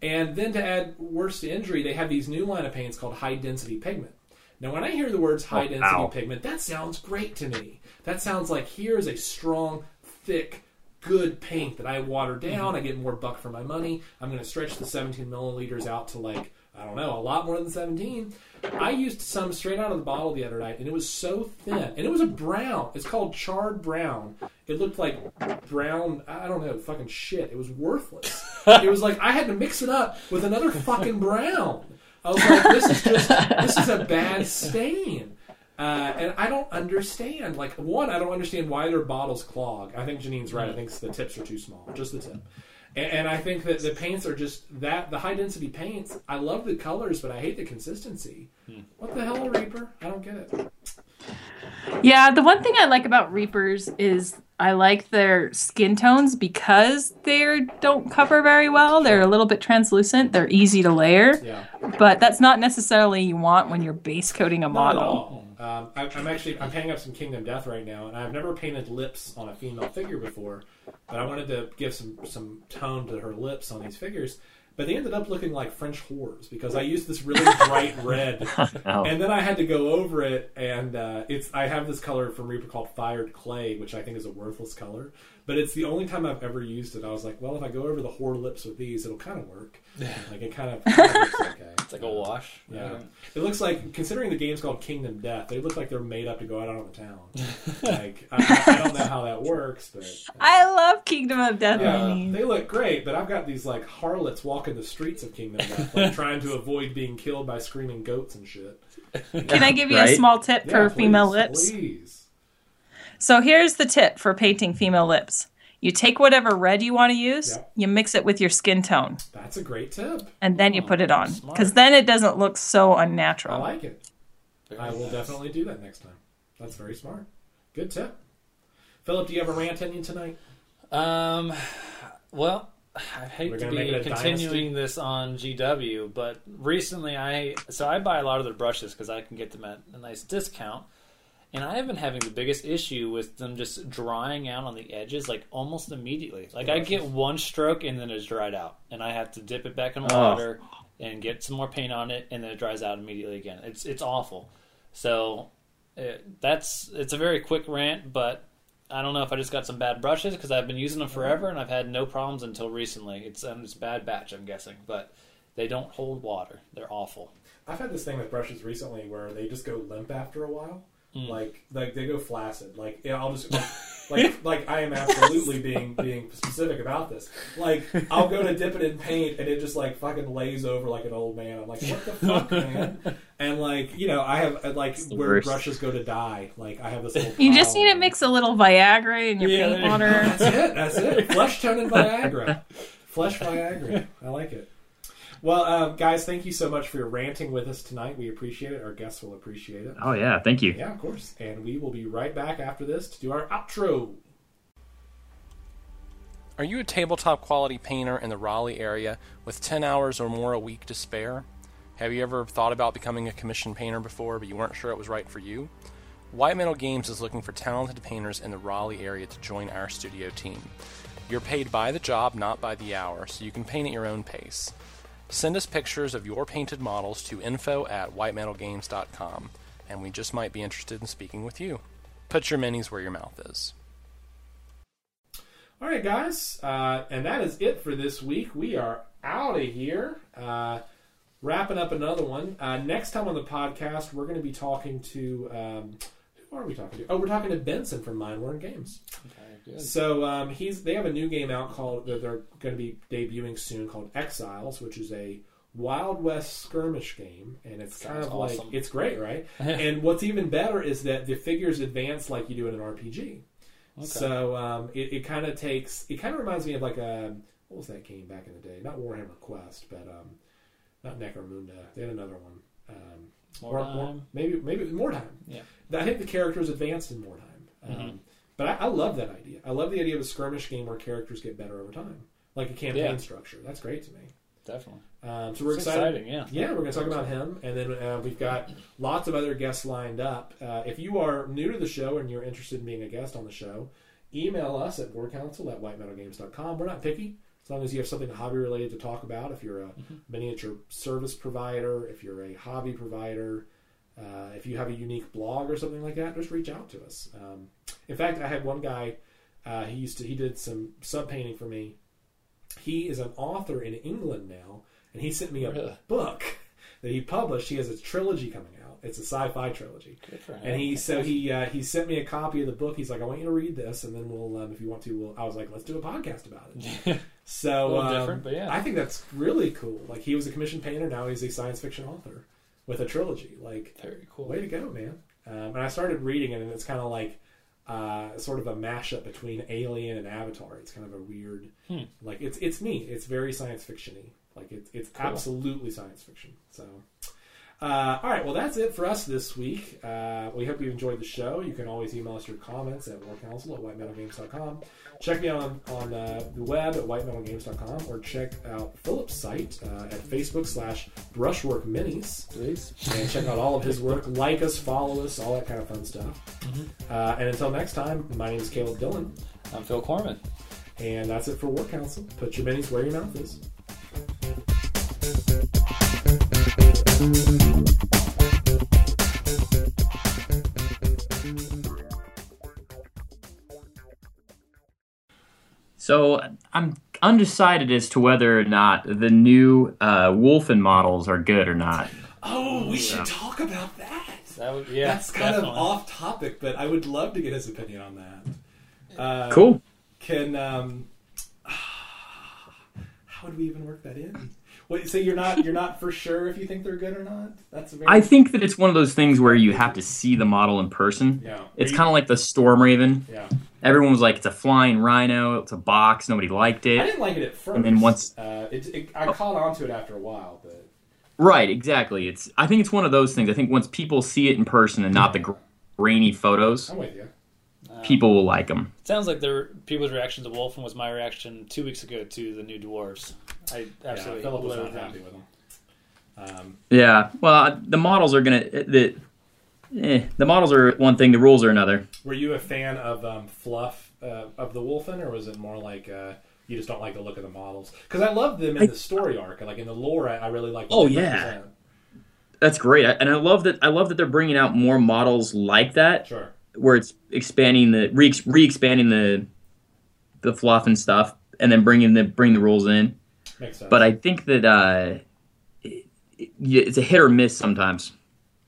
Speaker 1: And then to add worse to injury, they have these new line of paints called high density pigment. Now, when I hear the words high oh, density
Speaker 4: ow.
Speaker 1: pigment, that sounds great to me. That sounds like here's a strong, thick, good paint that I water down. Mm-hmm. I get more buck for my money. I'm going to stretch the 17 milliliters out to like I don't know, a lot more than 17. I used some straight out of the bottle the other night, and it was so thin, and it was a brown. It's called charred brown. It looked like brown. I don't know, fucking shit. It was worthless. it was like I had to mix it up with another fucking brown. I was like, this is just this is a bad stain. Uh, and I don't understand. Like, one, I don't understand why their bottles clog. I think Janine's right. I think the tips are too small, just the tip. And, and I think that the paints are just that the high density paints. I love the colors, but I hate the consistency. Hmm. What the hell, Reaper? I don't get it.
Speaker 5: Yeah, the one thing I like about Reapers is I like their skin tones because they don't cover very well. They're a little bit translucent. They're easy to layer,
Speaker 1: Yeah,
Speaker 5: but that's not necessarily you want when you're base coating a
Speaker 1: not at
Speaker 5: model.
Speaker 1: Um, I, I'm actually I'm painting up some Kingdom Death right now, and I've never painted lips on a female figure before, but I wanted to give some some tone to her lips on these figures. But they ended up looking like French whores because I used this really bright red
Speaker 4: Oh.
Speaker 1: and then I had to go over it, and uh, it's I have this color from Reaper called Fired Clay, which I think is a worthless color, but it's the only time I've ever used it. I was like, well, if I go over the whore lips with these, it'll kind of work. Like it kind of, kind of looks okay.
Speaker 2: It's like a wash.
Speaker 1: Yeah, it looks like considering the game's called Kingdom Death, they look like they're made up to go out on the town. like I, I don't know how that works, but
Speaker 5: I love Kingdom of Death
Speaker 1: yeah,
Speaker 5: minis.
Speaker 1: they look great. But I've got these like harlots walking the streets of Kingdom Death, like trying to avoid being killed by screaming goats and shit.
Speaker 5: Can I give you a small tip for
Speaker 1: Yeah,
Speaker 5: female lips?
Speaker 1: please.
Speaker 5: So here's the tip for painting female lips. You take whatever red you want to use,
Speaker 1: Yep.
Speaker 5: you mix it with your skin tone,
Speaker 1: That's a great tip.
Speaker 5: and then you put it on. Because then it doesn't look so unnatural.
Speaker 1: I like it. I will definitely do that next time. That's very smart. Good tip. Philip, do you have a rant in you tonight?
Speaker 2: Um, well, I hate
Speaker 1: We're
Speaker 2: to be
Speaker 1: it a
Speaker 2: continuing this on GW, but recently I so I buy a lot of their brushes because I can get them at a nice discount, and I have been having the biggest issue with them just drying out on the edges like almost immediately. Like I get one stroke and then it's dried out, and I have to dip it back in
Speaker 4: Oh.
Speaker 2: water and get some more paint on it, and then it dries out immediately again. It's it's awful. So it, that's it's a very quick rant, but I don't know if I just got some bad brushes because I've been using them forever and I've had no problems until recently. It's um, it's a bad batch, I'm guessing, but They don't hold water. They're awful.
Speaker 1: I've had this thing with brushes recently where they just go limp after a while. Like like they go flaccid. Like yeah, I'll just like like I am absolutely being being specific about this. Like I'll go to dip it in paint and it just like fucking lays over like an old man. I'm like, what the fuck, man? And like you know, I have uh, like where
Speaker 4: worst.
Speaker 1: brushes go to die. Like I have this. Little
Speaker 5: You just need to mix a little Viagra in your
Speaker 2: Yeah,
Speaker 5: paint water.
Speaker 1: That's it. That's it. Flesh tone and Viagra. Flesh Viagra. I like it. Well, um, guys, thank you so much for your ranting with us tonight. We appreciate it. Our guests will appreciate it.
Speaker 4: Oh yeah, thank you.
Speaker 1: Yeah, of course. And we will be right back after this to do our outro.
Speaker 3: Are you a tabletop quality painter in the Raleigh area with 10 hours or more a week to spare? Have you ever thought about becoming a commission painter before, but you weren't sure it was right for you? White Metal Games is looking for talented painters in the Raleigh area to join our studio team. You're paid by the job, not by the hour, so you can paint at your own pace. Send us pictures of your painted models to info at whitemetalgames.com, and we just might be interested in speaking with you. Put your minis where your mouth is.
Speaker 1: All right, guys. Uh, and that is it for this week. We are out of here. Uh, wrapping up another one. Uh, next time on the podcast, we're going to be talking to. Um, who are we talking to? Oh, we're talking to Benson from Mindworn Games.
Speaker 2: Okay, good.
Speaker 1: So um, he's they have a new game out called that they're going to be debuting soon called Exiles, which is a Wild West skirmish game, and it's kind of
Speaker 2: awesome.
Speaker 1: like it's great, right? and what's even better is that the figures advance like you do in an RPG. So um, it, it kind of takes it kind of reminds me of like a what was that game back in the day? Not Warhammer Quest, but um, not Necromunda. They had another one. Um,
Speaker 2: More
Speaker 1: or- or-
Speaker 2: time.
Speaker 1: maybe maybe Mordheim.
Speaker 2: Yeah.
Speaker 1: I think the characters advanced in Mordheim. Um,
Speaker 2: Mhm.
Speaker 1: But I, I love that idea. I love the idea of a skirmish game where characters get better over time, like a campaign
Speaker 2: Yeah.
Speaker 1: structure. That's great to me.
Speaker 2: Definitely.
Speaker 1: Um, so we're
Speaker 2: It's
Speaker 1: excited.
Speaker 2: exciting, yeah.
Speaker 1: Yeah, we're going to talk about him, and then uh, we've got lots of other guests lined up. Uh, if you are new to the show and you're interested in being a guest on the show, email us at warcouncil at whitemetalgames.com. We're not picky, as long as you have something hobby related to talk about. If you're a miniature service provider, if you're a hobby provider, uh, if you have a unique blog or something like that, just reach out to us. Um, in fact, I had one guy. Uh, he used to. He did some sub painting for me. He is an author in England now, and he sent me a
Speaker 2: Really?
Speaker 1: book that he published. He has a trilogy coming out. It's a sci-fi trilogy,
Speaker 2: Good for him.
Speaker 1: and he so he uh, he sent me a copy of the book. He's like, I want you to read this, and then we'll, um, if you want to, we'll. I was like, let's do a podcast about it. So
Speaker 2: A
Speaker 1: um,
Speaker 2: different, but yeah.
Speaker 1: I think that's really cool. Like he was a commissioned painter, now he's a science fiction author with a trilogy. Like
Speaker 2: Very cool.
Speaker 1: Way to go, man! Um, and I started reading it, and it's kind of like uh, sort of a mashup between Alien and Avatar. It's kind of a weird,
Speaker 2: Hmm.
Speaker 1: like it's it's neat. It's very science fictiony. Like it's it's
Speaker 2: Cool.
Speaker 1: absolutely science fiction. So. Uh, all right, well, that's it for us this week. Uh, we hope you enjoyed the show. You can always email us your comments at warcouncil at whitemetalgames.com. Check me out on, on uh, the web at whitemetalgames.com or check out Philip's site uh, at Facebook slash brushwork minis
Speaker 2: Please.
Speaker 1: and check out all of his work. Like us, follow us, all that kind of fun stuff. Uh, and until next time, my name is Caleb Dillon,
Speaker 2: I'm Phil Corman.
Speaker 1: and that's it for War Council. Put your minis where your mouth is.
Speaker 4: So I'm undecided as to whether or not the new uh, Wulfen models are good or not.
Speaker 1: Oh, we should talk about that.
Speaker 2: That would, yeah,
Speaker 1: That's kind
Speaker 2: definitely.
Speaker 1: of off topic, but I would love to get his opinion on that. Uh,
Speaker 4: Cool.
Speaker 1: Can um, how would we even work that in? Wait, so you're not you're not for sure if you think they're good or not? That's very
Speaker 4: I think that it's one of those things where you have to see the model in person.
Speaker 1: yeah.
Speaker 4: It's kind of like the Storm Raven.
Speaker 1: yeah.
Speaker 4: Everyone was like, "It's a flying rhino. It's a box. Nobody liked it.
Speaker 1: I didn't like it at first.
Speaker 4: And then once-
Speaker 1: uh, it, it, I caught on to it after a while, but
Speaker 4: Right, exactly. It's. I think it's one of those things. I think once people see it in person and not the gr- grainy photos,
Speaker 1: I'm with you.
Speaker 4: people will like them.
Speaker 2: Sounds like their people's reaction to Wulfen was my reaction two weeks ago to the new dwarves. I absolutely
Speaker 1: yeah, Philip was not happy with them. Um,
Speaker 4: Yeah. Well, uh, the models are gonna. The, eh, the models are one thing. The rules are another.
Speaker 1: were you a fan of um, fluff uh, of the Wulfen, or was it more like uh, you just don't like the look of the models? Because I love them in the story arc, like in the lore. I, I really like.
Speaker 4: Oh, yeah.
Speaker 1: represent.
Speaker 4: That's great, and I love that. I love that they're bringing out more models like that,
Speaker 1: sure.
Speaker 4: where it's expanding the re expanding the the fluff and stuff, and then bringing the bring the rules in.
Speaker 1: Makes sense.
Speaker 4: But I think that uh, it's a hit or miss sometimes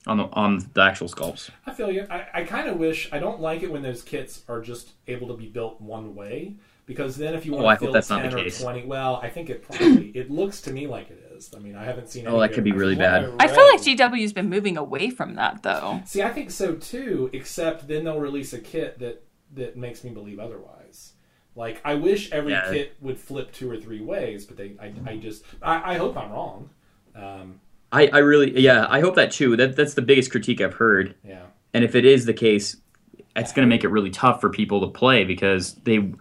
Speaker 4: on the on the actual sculpts.
Speaker 1: I feel you. I, I kind of wish I don't like it when those kits are just able to be built one way because then if you
Speaker 4: Oh,
Speaker 1: want
Speaker 4: I
Speaker 1: to build
Speaker 4: that's not
Speaker 1: ten
Speaker 4: the
Speaker 1: or
Speaker 4: case.
Speaker 1: twenty, well, I think it probably it looks to me like it is. I mean, I haven't seen.
Speaker 4: Oh,
Speaker 1: any
Speaker 4: that could be really
Speaker 2: From what
Speaker 4: bad.
Speaker 5: I feel like GW's been moving away from that though.
Speaker 1: See, I think so too. Except then they'll release a kit that that makes me believe otherwise. Like I wish every
Speaker 4: Yeah.
Speaker 1: kit would flip two or three ways, but they, I, I just, I, I hope I'm wrong. Um,
Speaker 4: I, I really yeah I hope that too. That that's the biggest critique I've heard.
Speaker 1: yeah,
Speaker 4: And if it is the case, it's going to make it really tough for people to play because they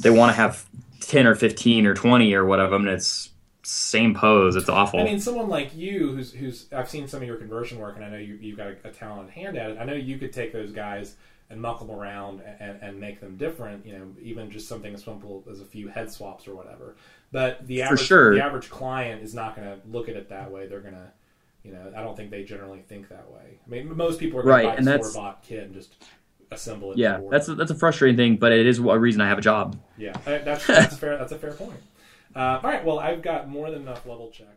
Speaker 4: they want to have ten or fifteen or twenty or whatever. And it's same pose. It's awful.
Speaker 1: I mean, someone like you, who's who's I've seen some of your conversion work, and I know you you've got a, a talented hand at it. I know you could take those guys and muck them around and, and make them different. You know, even just something as simple as a few head swaps or whatever. But the average
Speaker 4: sure.
Speaker 1: the average client is not going to look at it that way. They're going to, you know, I don't think they generally think that way. I mean, most people are going
Speaker 4: Right,
Speaker 1: to buy a store bought kit and just assemble it.
Speaker 4: yeah, that's a, that's a frustrating thing, but it is a reason I have a job.
Speaker 1: Yeah, uh, that's that's fair. That's a fair point. Uh, all right, well, I've got more than enough level checks.